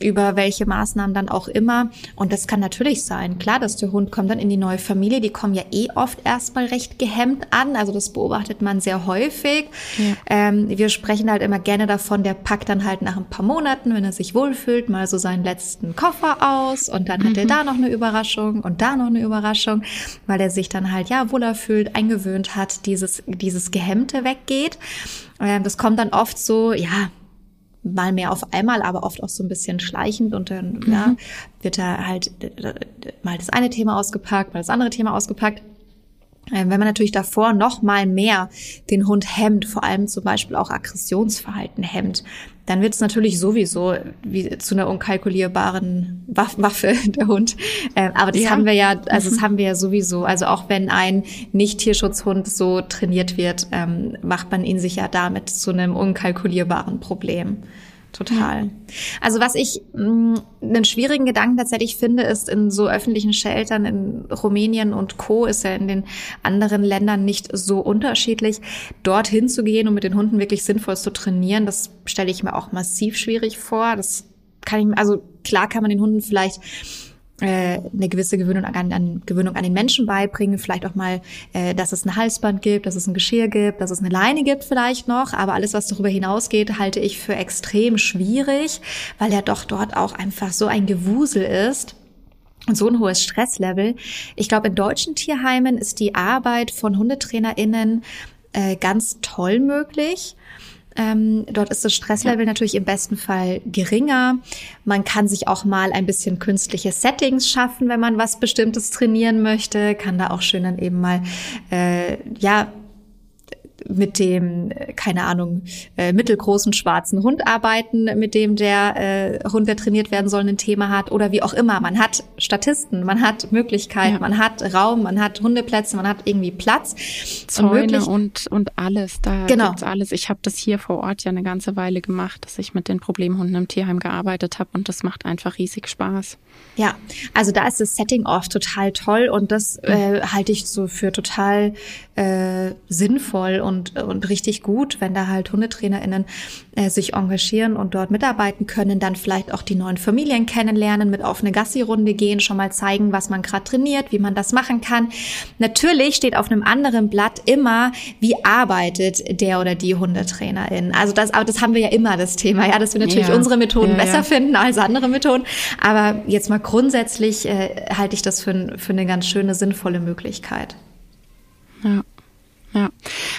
über welche Maßnahmen dann auch immer. Und das kann natürlich sein. Klar, dass der Hund kommt dann in die neue Familie. Die kommen ja eh oft erstmal recht gehemmt an. Also das beobachtet man sehr häufig. Ja. Ähm, wir sprechen halt immer gerne davon, der packt dann halt nach ein paar Monaten, wenn er sich wohlfühlt, mal so seinen letzten Koffer aus und dann mhm. hat er mhm. da noch eine Überraschung und da noch eine Überraschung, weil er sich dann halt ja wohler fühlt, eingewöhnt hat, dieses, dieses Gehemmte weggeht. Ähm, das kommt dann oft so, ja, mal mehr auf einmal, aber oft auch so ein bisschen schleichend und dann mhm. ja, wird da halt mal das eine Thema ausgepackt, mal das andere Thema ausgepackt. Ähm, wenn man natürlich davor noch mal mehr den Hund hemmt, vor allem zum Beispiel auch Aggressionsverhalten hemmt, dann wird es natürlich sowieso wie zu einer unkalkulierbaren Waffe der Hund. Ähm, aber das ja. haben wir ja, also mhm. das haben wir ja sowieso. Also auch wenn ein Nicht-Tierschutzhund so trainiert wird, ähm, macht man ihn sich ja damit zu einem unkalkulierbaren Problem. Total. Also was ich mh, mm, einen schwierigen Gedanken tatsächlich finde, ist in so öffentlichen Sheltern in Rumänien und Co. ist ja in den anderen Ländern nicht so unterschiedlich. Dorthin zu gehen und mit den Hunden wirklich sinnvoll zu trainieren, das stelle ich mir auch massiv schwierig vor. Das kann ich, also klar kann man den Hunden vielleicht eine gewisse Gewöhnung an, an, Gewöhnung an den Menschen beibringen, vielleicht auch mal, äh, dass es ein Halsband gibt, dass es ein Geschirr gibt, dass es eine Leine gibt vielleicht noch, aber alles, was darüber hinausgeht, halte ich für extrem schwierig, weil ja doch dort auch einfach so ein Gewusel ist und so ein hohes Stresslevel. Ich glaube, in deutschen Tierheimen ist die Arbeit von HundetrainerInnen äh, ganz toll möglich. Ähm, dort ist das Stresslevel ja. natürlich im besten Fall geringer. Man kann sich auch mal ein bisschen künstliche Settings schaffen, wenn man was Bestimmtes trainieren möchte. Kann da auch schön dann eben mal, äh, ja, mit dem, keine Ahnung, äh, mittelgroßen schwarzen Hund arbeiten, mit dem der äh, Hund, der trainiert werden soll, ein Thema hat oder wie auch immer. Man hat Statisten, man hat Möglichkeiten, ja. man hat Raum, man hat Hundeplätze, man hat irgendwie Platz. Zäune und, und alles, da genau. gibt's alles. Ich habe das hier vor Ort ja eine ganze Weile gemacht, dass ich mit den Problemhunden im Tierheim gearbeitet habe und das macht einfach riesig Spaß. Ja, also da ist das Setting oft total toll und das äh, halte ich so für total äh, sinnvoll und, und richtig gut, wenn da halt HundetrainerInnen äh, sich engagieren und dort mitarbeiten können, dann vielleicht auch die neuen Familien kennenlernen, mit auf eine Gassi-Runde gehen, schon mal zeigen, was man gerade trainiert, wie man das machen kann. Natürlich steht auf einem anderen Blatt immer, wie arbeitet der oder die Hundetrainerin. Also das, aber das haben wir ja immer das Thema, ja, dass wir natürlich ja. unsere Methoden ja, besser ja. finden als andere Methoden. Aber jetzt mal grundsätzlich äh, halte ich das für, für eine ganz schöne, sinnvolle Möglichkeit. Ja. Ja,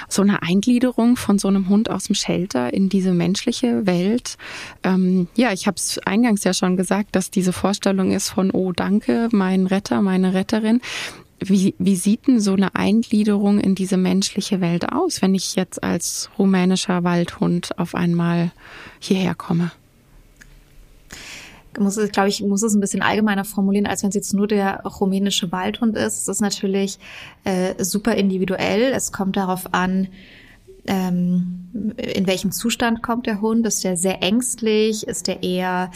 so eine Eingliederung von so einem Hund aus dem Shelter in diese menschliche Welt. Ähm, ja, ich habe es eingangs ja schon gesagt, dass diese Vorstellung ist von, oh danke, mein Retter, meine Retterin. Wie, wie sieht denn so eine Eingliederung in diese menschliche Welt aus, wenn ich jetzt als rumänischer Waldhund auf einmal hierher komme? Muss es, glaube ich, muss es ein bisschen allgemeiner formulieren, als wenn es jetzt nur der rumänische Waldhund ist. Es ist natürlich äh, super individuell. Es kommt darauf an, ähm, in welchem Zustand kommt der Hund. Ist der sehr ängstlich? Ist der eher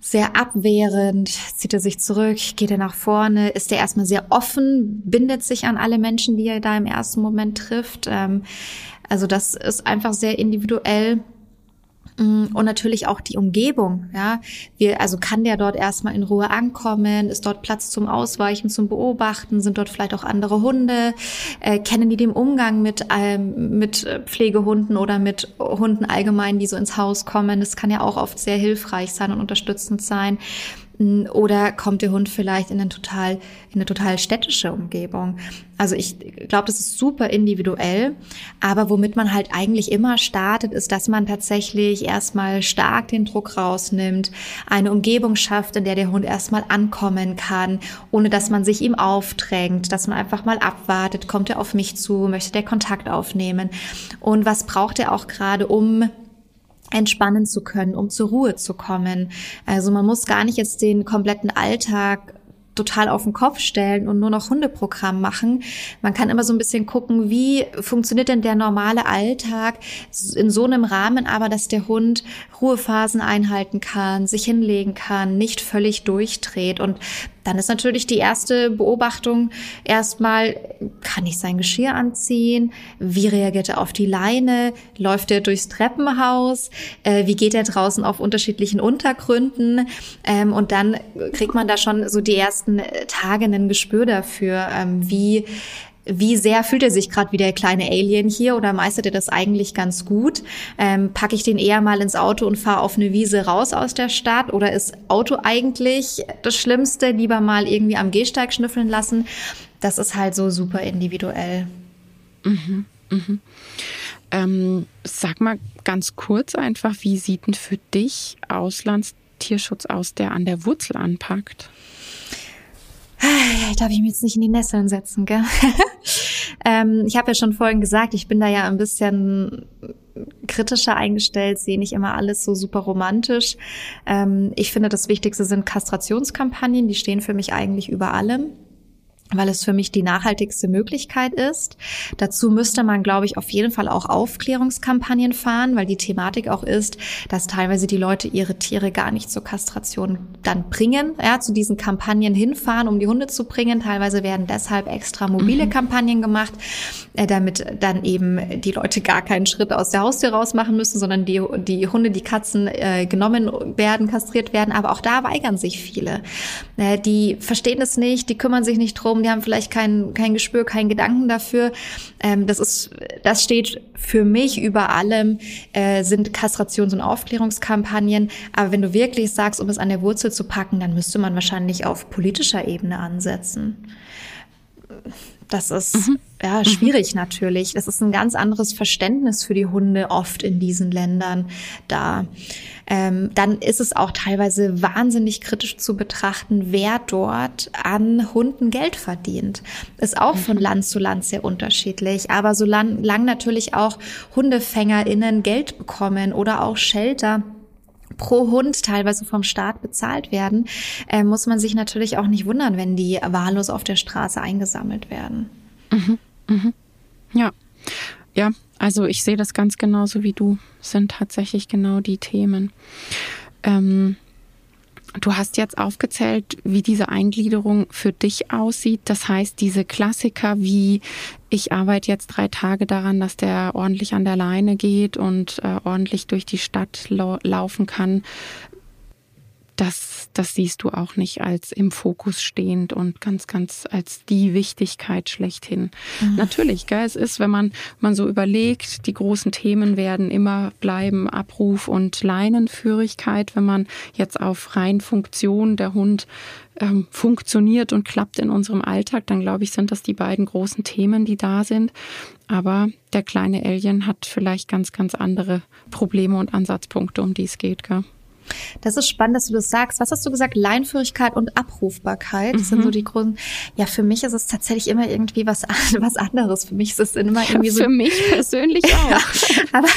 sehr abwehrend? Zieht er sich zurück? Geht er nach vorne? Ist er erstmal sehr offen? Bindet sich an alle Menschen, die er da im ersten Moment trifft? Ähm, also das ist einfach sehr individuell. Mm, und natürlich auch die Umgebung, ja. Wir, also kann der dort erstmal in Ruhe ankommen? Ist dort Platz zum Ausweichen, zum Beobachten? Sind dort vielleicht auch andere Hunde? Äh, kennen die den Umgang mit, ähm, mit Pflegehunden oder mit Hunden allgemein, die so ins Haus kommen? Das kann ja auch oft sehr hilfreich sein und unterstützend sein. Oder kommt der Hund vielleicht in total, in eine total städtische Umgebung? Also ich glaube, das ist super individuell. Aber womit man halt eigentlich immer startet, ist, dass man tatsächlich erstmal stark den Druck rausnimmt, eine Umgebung schafft, in der der Hund erstmal ankommen kann, ohne dass man sich ihm aufdrängt, dass man einfach mal abwartet, kommt er auf mich zu, möchte der Kontakt aufnehmen? Und was braucht er auch gerade, um entspannen zu können, um zur Ruhe zu kommen. Also man muss gar nicht jetzt den kompletten Alltag total auf den Kopf stellen und nur noch Hundeprogramm machen. Man kann immer so ein bisschen gucken, wie funktioniert denn der normale Alltag in so einem Rahmen, aber dass der Hund Ruhephasen einhalten kann, sich hinlegen kann, nicht völlig durchdreht. Und dann ist natürlich die erste Beobachtung erstmal, kann ich sein Geschirr anziehen? Wie reagiert er auf die Leine? Läuft er durchs Treppenhaus? Äh, wie geht er draußen auf unterschiedlichen Untergründen? Ähm, und dann kriegt man da schon so die ersten Tage ein Gespür dafür, ähm, wie wie sehr fühlt er sich gerade wie der kleine Alien hier oder meistert er das eigentlich ganz gut? Ähm, packe ich den eher mal ins Auto und fahre auf eine Wiese raus aus der Stadt oder ist Auto eigentlich das Schlimmste? Lieber mal irgendwie am Gehsteig schnüffeln lassen. Das ist halt so super individuell. Mhm, mhm. Ähm, sag mal ganz kurz einfach, wie sieht denn für dich Auslandstierschutz aus, der an der Wurzel anpackt? Darf ich mich jetzt nicht in die Nesseln setzen, gell? ähm, ich habe ja schon vorhin gesagt, ich bin da ja ein bisschen kritischer eingestellt, sehe nicht immer alles so super romantisch. Ähm, ich finde, das Wichtigste sind Kastrationskampagnen, die stehen für mich eigentlich über allem weil es für mich die nachhaltigste Möglichkeit ist. Dazu müsste man, glaube ich, auf jeden Fall auch Aufklärungskampagnen fahren, weil die Thematik auch ist, dass teilweise die Leute ihre Tiere gar nicht zur Kastration dann bringen, ja, zu diesen Kampagnen hinfahren, um die Hunde zu bringen. Teilweise werden deshalb extra mobile mhm. Kampagnen gemacht, äh, damit dann eben die Leute gar keinen Schritt aus der Haustür raus machen müssen, sondern die, die Hunde, die Katzen äh, genommen werden, kastriert werden. Aber auch da weigern sich viele. Äh, die verstehen es nicht, die kümmern sich nicht drum, die haben vielleicht kein, kein Gespür, keinen Gedanken dafür. Ähm, das ist, das steht für mich über allem, äh, sind Kastrations- und Aufklärungskampagnen. Aber wenn du wirklich sagst, um es an der Wurzel zu packen, dann müsste man wahrscheinlich auf politischer Ebene ansetzen das ist mhm. ja mhm. schwierig mhm. natürlich. Das ist ein ganz anderes Verständnis für die Hunde oft in diesen Ländern da. Ähm, dann ist es auch teilweise wahnsinnig kritisch zu betrachten, wer dort an Hunden Geld verdient. Ist auch von mhm. Land zu Land sehr unterschiedlich. Aber solange lang natürlich auch HundefängerInnen Geld bekommen oder auch Shelter, pro Hund teilweise vom Staat bezahlt werden, äh, muss man sich natürlich auch nicht wundern, wenn die wahllos auf der Straße eingesammelt werden. Mhm, mhm. Ja, ja, also ich sehe das ganz genauso wie du, sind tatsächlich genau die Themen. Ähm, Du hast jetzt aufgezählt, wie diese Eingliederung für dich aussieht. Das heißt, diese Klassiker wie ich arbeite jetzt drei Tage daran, dass der ordentlich an der Leine geht und äh, ordentlich durch die Stadt laufen kann, das, das siehst du auch nicht als im Fokus stehend und ganz, ganz als die Wichtigkeit schlechthin. Mhm. Natürlich, gell, es ist, wenn man, man so überlegt, die großen Themen werden immer bleiben, Abruf und Leinenführigkeit, wenn man jetzt auf rein Funktion der Hund ähm, funktioniert und klappt in unserem Alltag, dann glaube ich, sind das die beiden großen Themen, die da sind. Aber der kleine Alien hat vielleicht ganz, ganz andere Probleme und Ansatzpunkte, um die es geht, gell? Das ist spannend, dass du das sagst. Was hast du gesagt? Leinführigkeit und Abrufbarkeit. Das mhm. sind so mhm. die großen. Ja, für mich ist es tatsächlich immer irgendwie was, was anderes. Für mich ist es immer irgendwie so. Für mich persönlich auch. ja, aber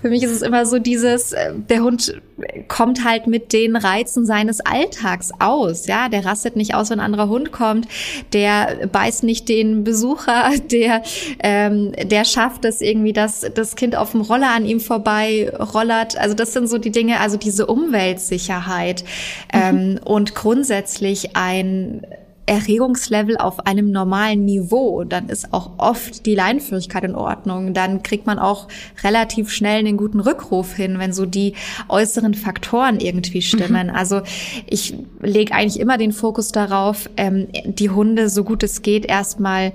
für mich ist es immer so dieses, äh, der Hund kommt halt mit den Reizen seines Alltags aus. Ja, der rastet nicht aus, wenn ein anderer Hund kommt. Der beißt nicht den Besucher. Der, ähm, der schafft es irgendwie, dass das Kind auf dem Roller an ihm vorbei rollert. Also das sind so die Dinge, also diese um Umweltsicherheit mhm. ähm, und grundsätzlich ein Erregungslevel auf einem normalen Niveau, dann ist auch oft die Leinführigkeit in Ordnung. Dann kriegt man auch relativ schnell einen guten Rückruf hin, wenn so die äußeren Faktoren irgendwie stimmen. Mhm. Also ich lege eigentlich immer den Fokus darauf, ähm, die Hunde so gut es geht erstmal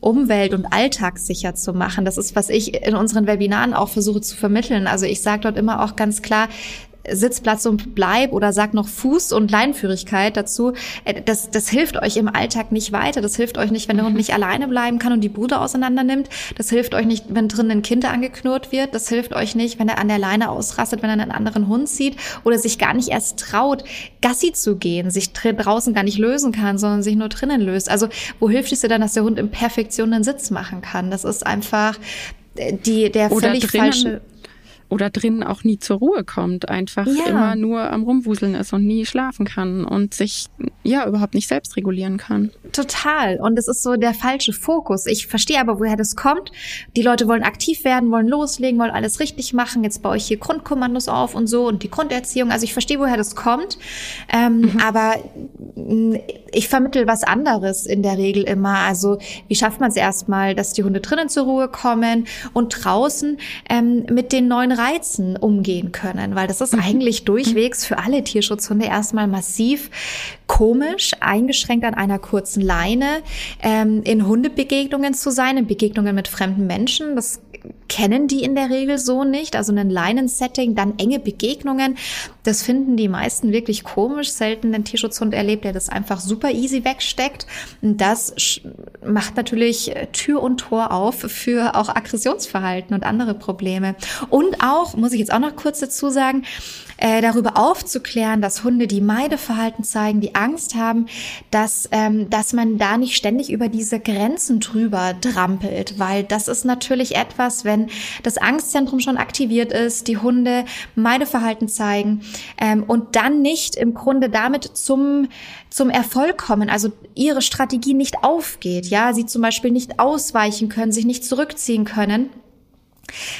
umwelt- und alltagssicher zu machen. Das ist, was ich in unseren Webinaren auch versuche zu vermitteln. Also ich sage dort immer auch ganz klar, Sitzplatz und Bleib oder sag noch Fuß- und Leinführigkeit dazu. Äh, das, das hilft euch im Alltag nicht weiter. Das hilft euch nicht, wenn der Hund mhm. nicht alleine bleiben kann und die Bude auseinander nimmt. Das hilft euch nicht, wenn drinnen ein Kind angeknurrt wird. Das hilft euch nicht, wenn er an der Leine ausrastet, wenn er einen anderen Hund sieht oder sich gar nicht erst traut, Gassi zu gehen, sich draußen gar nicht lösen kann, sondern sich nur drinnen löst. Also wo hilft es dir dann, dass der Hund in Perfektion einen Sitz machen kann? Das ist einfach äh, die, der völlig falsche oder drinnen auch nie zur Ruhe kommt, einfach ja. immer nur am Rumwuseln ist und nie schlafen kann und sich ja überhaupt nicht selbst regulieren kann. Total. Und es ist so der falsche Fokus. Ich verstehe aber, woher das kommt. Die Leute wollen aktiv werden, wollen loslegen, wollen alles richtig machen. Jetzt baue ich hier Grundkommandos auf und so und die Grunderziehung. Also ich verstehe, woher das kommt. Ähm, mhm. Aber mm, ich vermittel was anderes in der Regel immer. Also wie schafft man es erstmal, dass die Hunde drinnen zur Ruhe kommen und draußen ähm, mit den neuen Reizen umgehen können, weil das ist mhm. eigentlich durchwegs für alle Tierschutzhunde erstmal massiv komisch, eingeschränkt an einer kurzen Leine, ähm, in Hundebegegnungen zu sein, in Begegnungen mit fremden Menschen. Das kennen die in der Regel so nicht. Also ein Leinensetting, dann enge Begegnungen. Das finden die meisten wirklich komisch. Selten den Tierschutzhund erlebt, der das einfach super easy wegsteckt. Und das macht natürlich Tür und Tor auf für auch Aggressionsverhalten und andere Probleme. Und auch, muss ich jetzt auch noch kurz dazu sagen, äh, darüber aufzuklären, dass Hunde, die Meideverhalten zeigen, die Angst haben, dass, ähm, dass man da nicht ständig über diese Grenzen drüber trampelt, weil das ist natürlich etwas, wenn das Angstzentrum schon aktiviert ist, die Hunde Meideverhalten zeigen ähm, und dann nicht im Grunde damit zum zum Erfolg kommen, also ihre Strategie nicht aufgeht, ja, sie zum Beispiel nicht ausweichen können, sich nicht zurückziehen können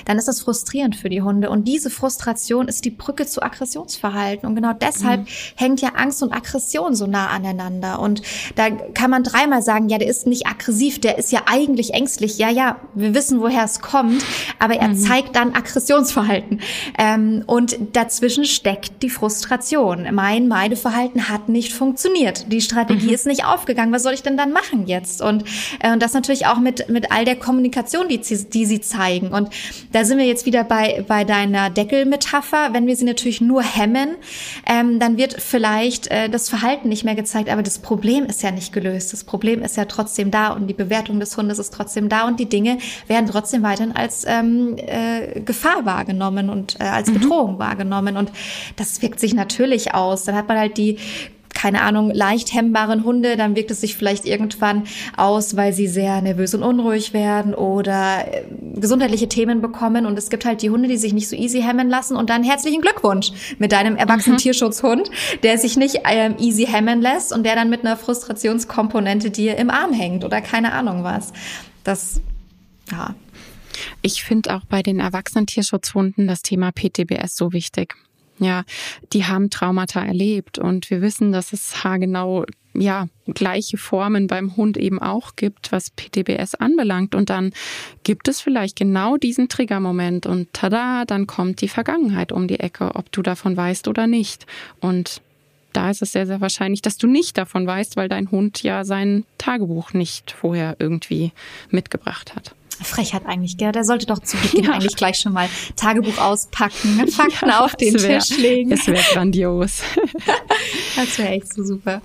dann ist das frustrierend für die Hunde. Und diese Frustration ist die Brücke zu Aggressionsverhalten. Und genau deshalb mhm. hängt ja Angst und Aggression so nah aneinander. Und da kann man dreimal sagen, ja, der ist nicht aggressiv, der ist ja eigentlich ängstlich. Ja, ja, wir wissen, woher es kommt, aber er mhm. zeigt dann Aggressionsverhalten. Ähm, und dazwischen steckt die Frustration. Mein Meideverhalten hat nicht funktioniert. Die Strategie mhm. ist nicht aufgegangen. Was soll ich denn dann machen jetzt? Und, äh, und das natürlich auch mit, mit all der Kommunikation, die, die sie zeigen. Und da sind wir jetzt wieder bei, bei deiner Deckelmetapher. Wenn wir sie natürlich nur hemmen, ähm, dann wird vielleicht äh, das Verhalten nicht mehr gezeigt, aber das Problem ist ja nicht gelöst. Das Problem ist ja trotzdem da und die Bewertung des Hundes ist trotzdem da und die Dinge werden trotzdem weiterhin als ähm, äh, Gefahr wahrgenommen und äh, als mhm. Bedrohung mhm. wahrgenommen. Und das wirkt sich natürlich aus. Dann hat man halt die keine Ahnung, leicht hemmbaren Hunde, dann wirkt es sich vielleicht irgendwann aus, weil sie sehr nervös und unruhig werden oder äh, gesundheitliche Themen bekommen. Und es gibt halt die Hunde, die sich nicht so easy hemmen lassen. Und dann herzlichen Glückwunsch mit deinem erwachsenen mhm. Tierschutzhund, der sich nicht ähm, easy hemmen lässt und der dann mit einer Frustrationskomponente dir im Arm hängt oder keine Ahnung was. Das, ja. Ich finde auch bei den erwachsenen Tierschutzhunden das Thema PTBS so wichtig. Ja, die haben Traumata erlebt und wir wissen, dass es haargenau ja gleiche Formen beim Hund eben auch gibt, was PTBS anbelangt. Und dann gibt es vielleicht genau diesen Triggermoment und tada, dann kommt die Vergangenheit um die Ecke, ob du davon weißt oder nicht. Und da ist es sehr, sehr wahrscheinlich, dass du nicht davon weißt, weil dein Hund ja sein Tagebuch nicht vorher irgendwie mitgebracht hat. Frechheit eigentlich, gell? Der sollte doch zu Beginn ja. eigentlich gleich schon mal Tagebuch auspacken, Fakten ja, auf den wär, Tisch legen. Das wäre grandios. das wäre echt so super.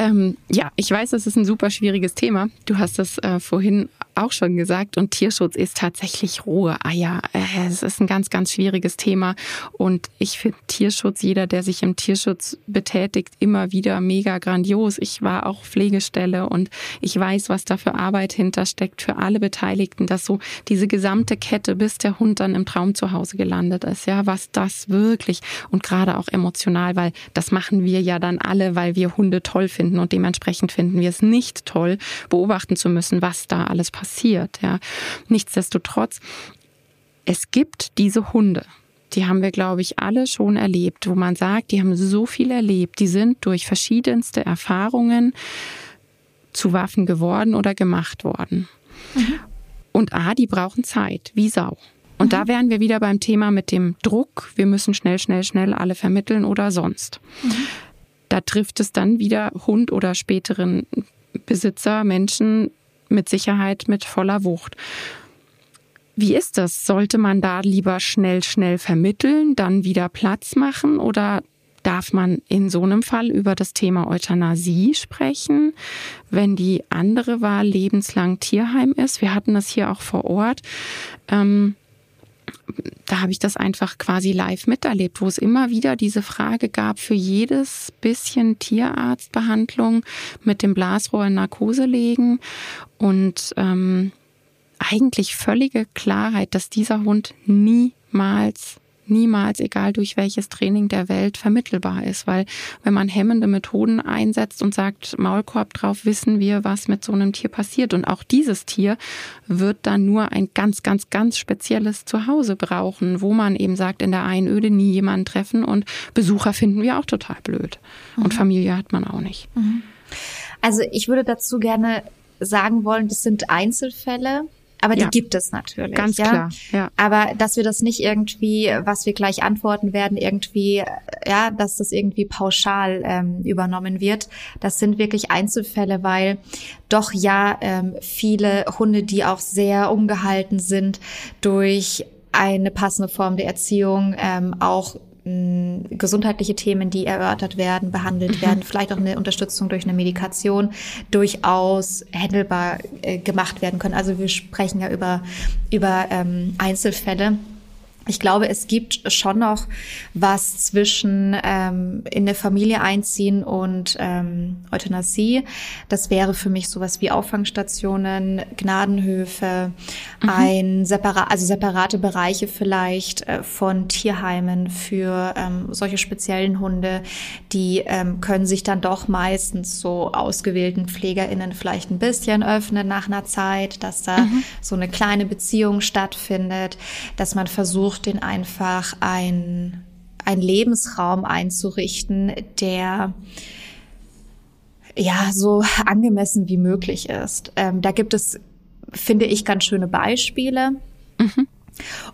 Ähm, ja, ich weiß, das ist ein super schwieriges Thema. Du hast es äh, vorhin auch schon gesagt. Und Tierschutz ist tatsächlich rohe Eier. Äh, es ist ein ganz, ganz schwieriges Thema. Und ich finde Tierschutz, jeder, der sich im Tierschutz betätigt, immer wieder mega grandios. Ich war auch Pflegestelle und ich weiß, was da für Arbeit hintersteckt für alle Beteiligten, dass so diese gesamte Kette, bis der Hund dann im Traum zu Hause gelandet ist, ja, was das wirklich und gerade auch emotional, weil das machen wir ja dann alle, weil wir Hunde toll finden und dementsprechend finden wir es nicht toll, beobachten zu müssen, was da alles passiert passiert. Ja. Nichtsdestotrotz, es gibt diese Hunde. Die haben wir, glaube ich, alle schon erlebt, wo man sagt, die haben so viel erlebt. Die sind durch verschiedenste Erfahrungen zu Waffen geworden oder gemacht worden. Mhm. Und A, die brauchen Zeit, wie Sau. Und mhm. da wären wir wieder beim Thema mit dem Druck. Wir müssen schnell, schnell, schnell alle vermitteln oder sonst. Mhm. Da trifft es dann wieder Hund oder späteren Besitzer, Menschen mit Sicherheit mit voller Wucht. Wie ist das? Sollte man da lieber schnell, schnell vermitteln, dann wieder Platz machen oder darf man in so einem Fall über das Thema Euthanasie sprechen, wenn die andere Wahl lebenslang Tierheim ist? Wir hatten das hier auch vor Ort. Ähm, da habe ich das einfach quasi live miterlebt, wo es immer wieder diese Frage gab für jedes bisschen Tierarztbehandlung mit dem Blasrohr in Narkose legen. Und ähm, eigentlich völlige Klarheit, dass dieser Hund niemals niemals, egal durch welches Training der Welt, vermittelbar ist. Weil wenn man hemmende Methoden einsetzt und sagt, Maulkorb drauf, wissen wir, was mit so einem Tier passiert. Und auch dieses Tier wird dann nur ein ganz, ganz, ganz spezielles Zuhause brauchen, wo man eben sagt, in der Einöde nie jemanden treffen und Besucher finden wir auch total blöd. Mhm. Und Familie hat man auch nicht. Mhm. Also ich würde dazu gerne sagen wollen, das sind Einzelfälle. Aber die ja. gibt es natürlich. Ganz ja? klar, ja. Aber dass wir das nicht irgendwie, was wir gleich antworten werden, irgendwie, ja, dass das irgendwie pauschal ähm, übernommen wird, das sind wirklich Einzelfälle, weil doch ja ähm, viele Hunde, die auch sehr umgehalten sind durch eine passende Form der Erziehung, ähm, auch gesundheitliche Themen, die erörtert werden, behandelt mhm. werden, vielleicht auch eine Unterstützung durch eine Medikation durchaus handelbar äh, gemacht werden können. Also wir sprechen ja über, über ähm, Einzelfälle. Ich glaube, es gibt schon noch was zwischen ähm, in eine Familie einziehen und ähm, Euthanasie. Das wäre für mich sowas wie Auffangstationen, Gnadenhöfe, mhm. ein separat, also separate Bereiche vielleicht äh, von Tierheimen für ähm, solche speziellen Hunde. Die ähm, können sich dann doch meistens so ausgewählten PflegerInnen vielleicht ein bisschen öffnen nach einer Zeit, dass da mhm. so eine kleine Beziehung stattfindet, dass man versucht, versucht, den einfach ein, ein Lebensraum einzurichten, der ja so angemessen wie möglich ist. Ähm, da gibt es, finde ich, ganz schöne Beispiele. Mhm.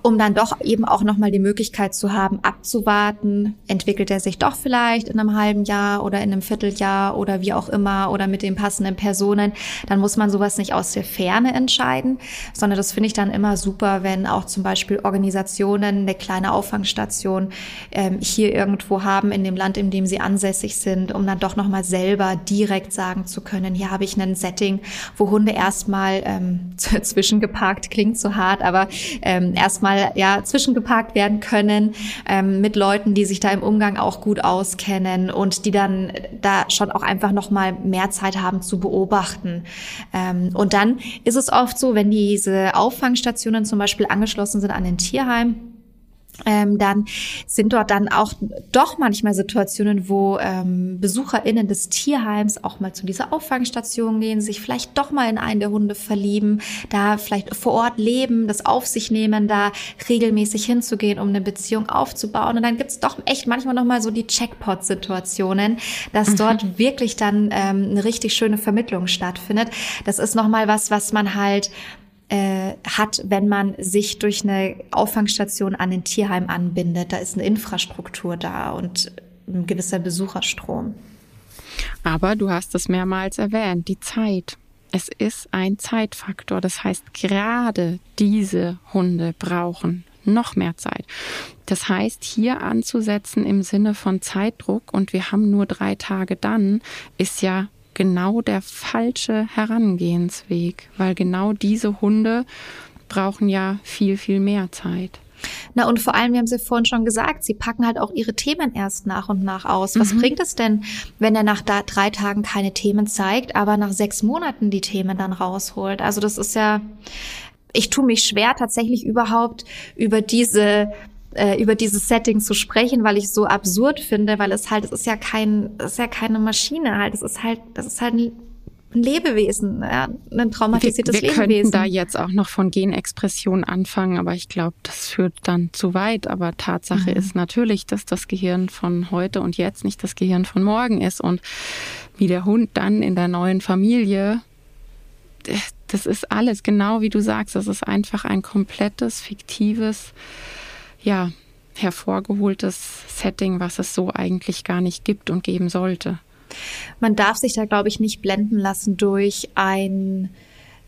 Um dann doch eben auch nochmal die Möglichkeit zu haben, abzuwarten, entwickelt er sich doch vielleicht in einem halben Jahr oder in einem Vierteljahr oder wie auch immer oder mit den passenden Personen, dann muss man sowas nicht aus der Ferne entscheiden, sondern das finde ich dann immer super, wenn auch zum Beispiel Organisationen eine kleine Auffangstation ähm, hier irgendwo haben in dem Land, in dem sie ansässig sind, um dann doch nochmal selber direkt sagen zu können, hier habe ich ein Setting, wo Hunde erstmal ähm, zwischengeparkt, klingt zu hart, aber ähm, erstmal ja zwischengeparkt werden können ähm, mit Leuten, die sich da im Umgang auch gut auskennen und die dann da schon auch einfach noch mal mehr Zeit haben zu beobachten. Ähm, und dann ist es oft so, wenn diese Auffangstationen zum Beispiel angeschlossen sind an den Tierheim, ähm, dann sind dort dann auch doch manchmal Situationen, wo ähm, BesucherInnen des Tierheims auch mal zu dieser Auffangstation gehen, sich vielleicht doch mal in einen der Hunde verlieben, da vielleicht vor Ort leben, das auf sich nehmen, da regelmäßig hinzugehen, um eine Beziehung aufzubauen. Und dann gibt's doch echt manchmal noch mal so die Checkpot-Situationen, dass mhm. dort wirklich dann ähm, eine richtig schöne Vermittlung stattfindet. Das ist noch mal was, was man halt äh, hat, wenn man sich durch eine Auffangstation an den Tierheim anbindet. Da ist eine Infrastruktur da und ein gewisser Besucherstrom. Aber du hast es mehrmals erwähnt, die Zeit. Es ist ein Zeitfaktor. Das heißt, gerade diese Hunde brauchen noch mehr Zeit. Das heißt, hier anzusetzen im Sinne von Zeitdruck und wir haben nur drei Tage dann, ist ja genau der falsche Herangehensweg, weil genau diese Hunde brauchen ja viel, viel mehr Zeit. Na und vor allem, wir haben sie vorhin schon gesagt, sie packen halt auch ihre Themen erst nach und nach aus. Was mhm. bringt es denn, wenn er nach drei Tagen keine Themen zeigt, aber nach sechs Monaten die Themen dann rausholt? Also das ist ja, ich tue mich schwer, tatsächlich überhaupt über diese äh, über dieses Setting zu sprechen, weil ich so absurd finde, weil es halt, es ist ja kein, es ist ja keine Maschine halt, es ist halt, es ist halt ein ein Lebewesen, ja, ein traumatisiertes wir, wir Lebewesen. Wir könnten da jetzt auch noch von Genexpression anfangen, aber ich glaube, das führt dann zu weit. Aber Tatsache mhm. ist natürlich, dass das Gehirn von heute und jetzt nicht das Gehirn von morgen ist. Und wie der Hund dann in der neuen Familie, das ist alles, genau wie du sagst, das ist einfach ein komplettes, fiktives ja, hervorgeholtes Setting, was es so eigentlich gar nicht gibt und geben sollte. Man darf sich da, glaube ich, nicht blenden lassen durch ein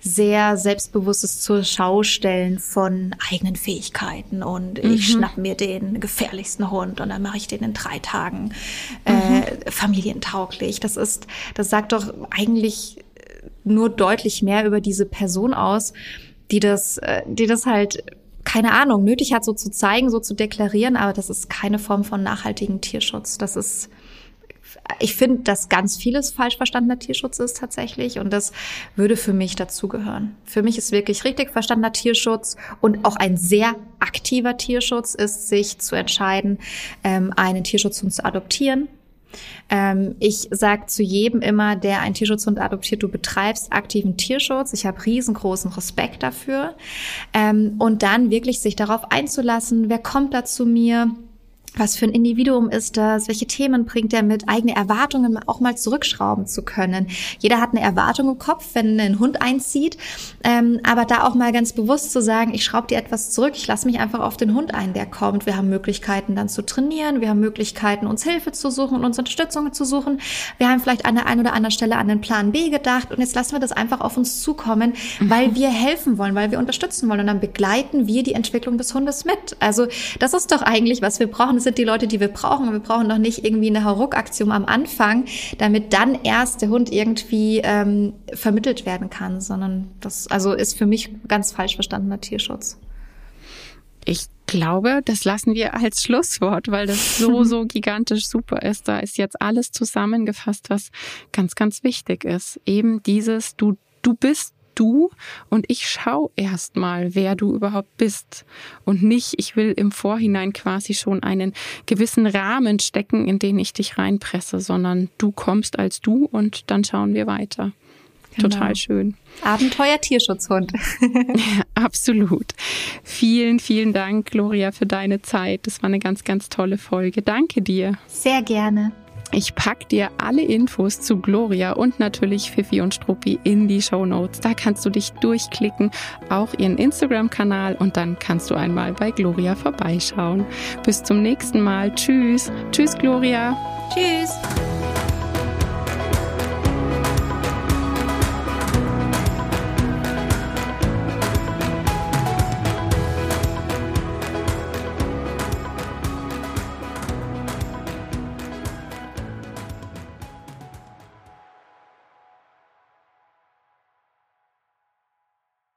sehr selbstbewusstes zur Schaustellen von eigenen Fähigkeiten und mhm. ich schnapp mir den gefährlichsten Hund und dann mache ich den in drei Tagen äh, mhm. familientauglich. Das ist, das sagt doch eigentlich nur deutlich mehr über diese Person aus, die das, äh, die das halt keine Ahnung, nötig hat, so zu zeigen, so zu deklarieren, aber das ist keine Form von nachhaltigen Tierschutz. Das ist, ich finde, dass ganz vieles falsch verstandener Tierschutz ist tatsächlich und das würde für mich dazugehören. Für mich ist wirklich richtig verstandener Tierschutz und auch ein sehr aktiver Tierschutz ist, sich zu entscheiden, ähm, einen Tierschutzhund zu adoptieren ähm, ich sage zu jedem immer, der einen Tierschutzhund adoptiert, du betreibst aktiven Tierschutz. Ich habe riesengroßen Respekt dafür. Ähm, und dann wirklich sich darauf einzulassen, wer kommt da zu mir, was für ein Individuum ist das? Welche Themen bringt er mit? Eigene Erwartungen auch mal zurückschrauben zu können. Jeder hat eine Erwartung im Kopf, wenn ein Hund einzieht. Ähm, aber da auch mal ganz bewusst zu sagen, ich schraube dir etwas zurück, ich lasse mich einfach auf den Hund ein, der kommt. Wir haben Möglichkeiten dann zu trainieren, wir haben Möglichkeiten, uns Hilfe zu suchen und uns Unterstützung zu suchen. Wir haben vielleicht an der einen oder anderen Stelle an den Plan B gedacht und jetzt lassen wir das einfach auf uns zukommen, mhm. weil wir helfen wollen, weil wir unterstützen wollen und dann begleiten wir die Entwicklung des Hundes mit. Also das ist doch eigentlich, was wir brauchen. Das sind die Leute, die wir brauchen. Wir brauchen doch nicht irgendwie eine Hauruck-Aktion am Anfang, damit dann erst der Hund irgendwie ähm, vermittelt werden kann, sondern das also ist für mich ganz falsch verstandener Tierschutz. Ich glaube, das lassen wir als Schlusswort, weil das so, so gigantisch super ist. Da ist jetzt alles zusammengefasst, was ganz, ganz wichtig ist. Eben dieses, du, du bist du und ich schau erst mal, wer du überhaupt bist und nicht, ich will im Vorhinein quasi schon einen gewissen Rahmen stecken, in den ich dich reinpresse, sondern du kommst als du und dann schauen wir weiter. Genau. Total schön. Abenteuer Tierschutzhund. ja, absolut. Vielen, vielen Dank, Gloria, für deine Zeit. Das war eine ganz, ganz tolle Folge. Danke dir. Sehr gerne. Ich pack dir alle Infos zu Gloria und natürlich Fifi und Struppi in die Show Notes. Da kannst du dich durchklicken, auch ihren Instagram-Kanal und dann kannst du einmal bei Gloria vorbeischauen. Bis zum nächsten Mal. Tschüss. Tschüss, Gloria. Tschüss.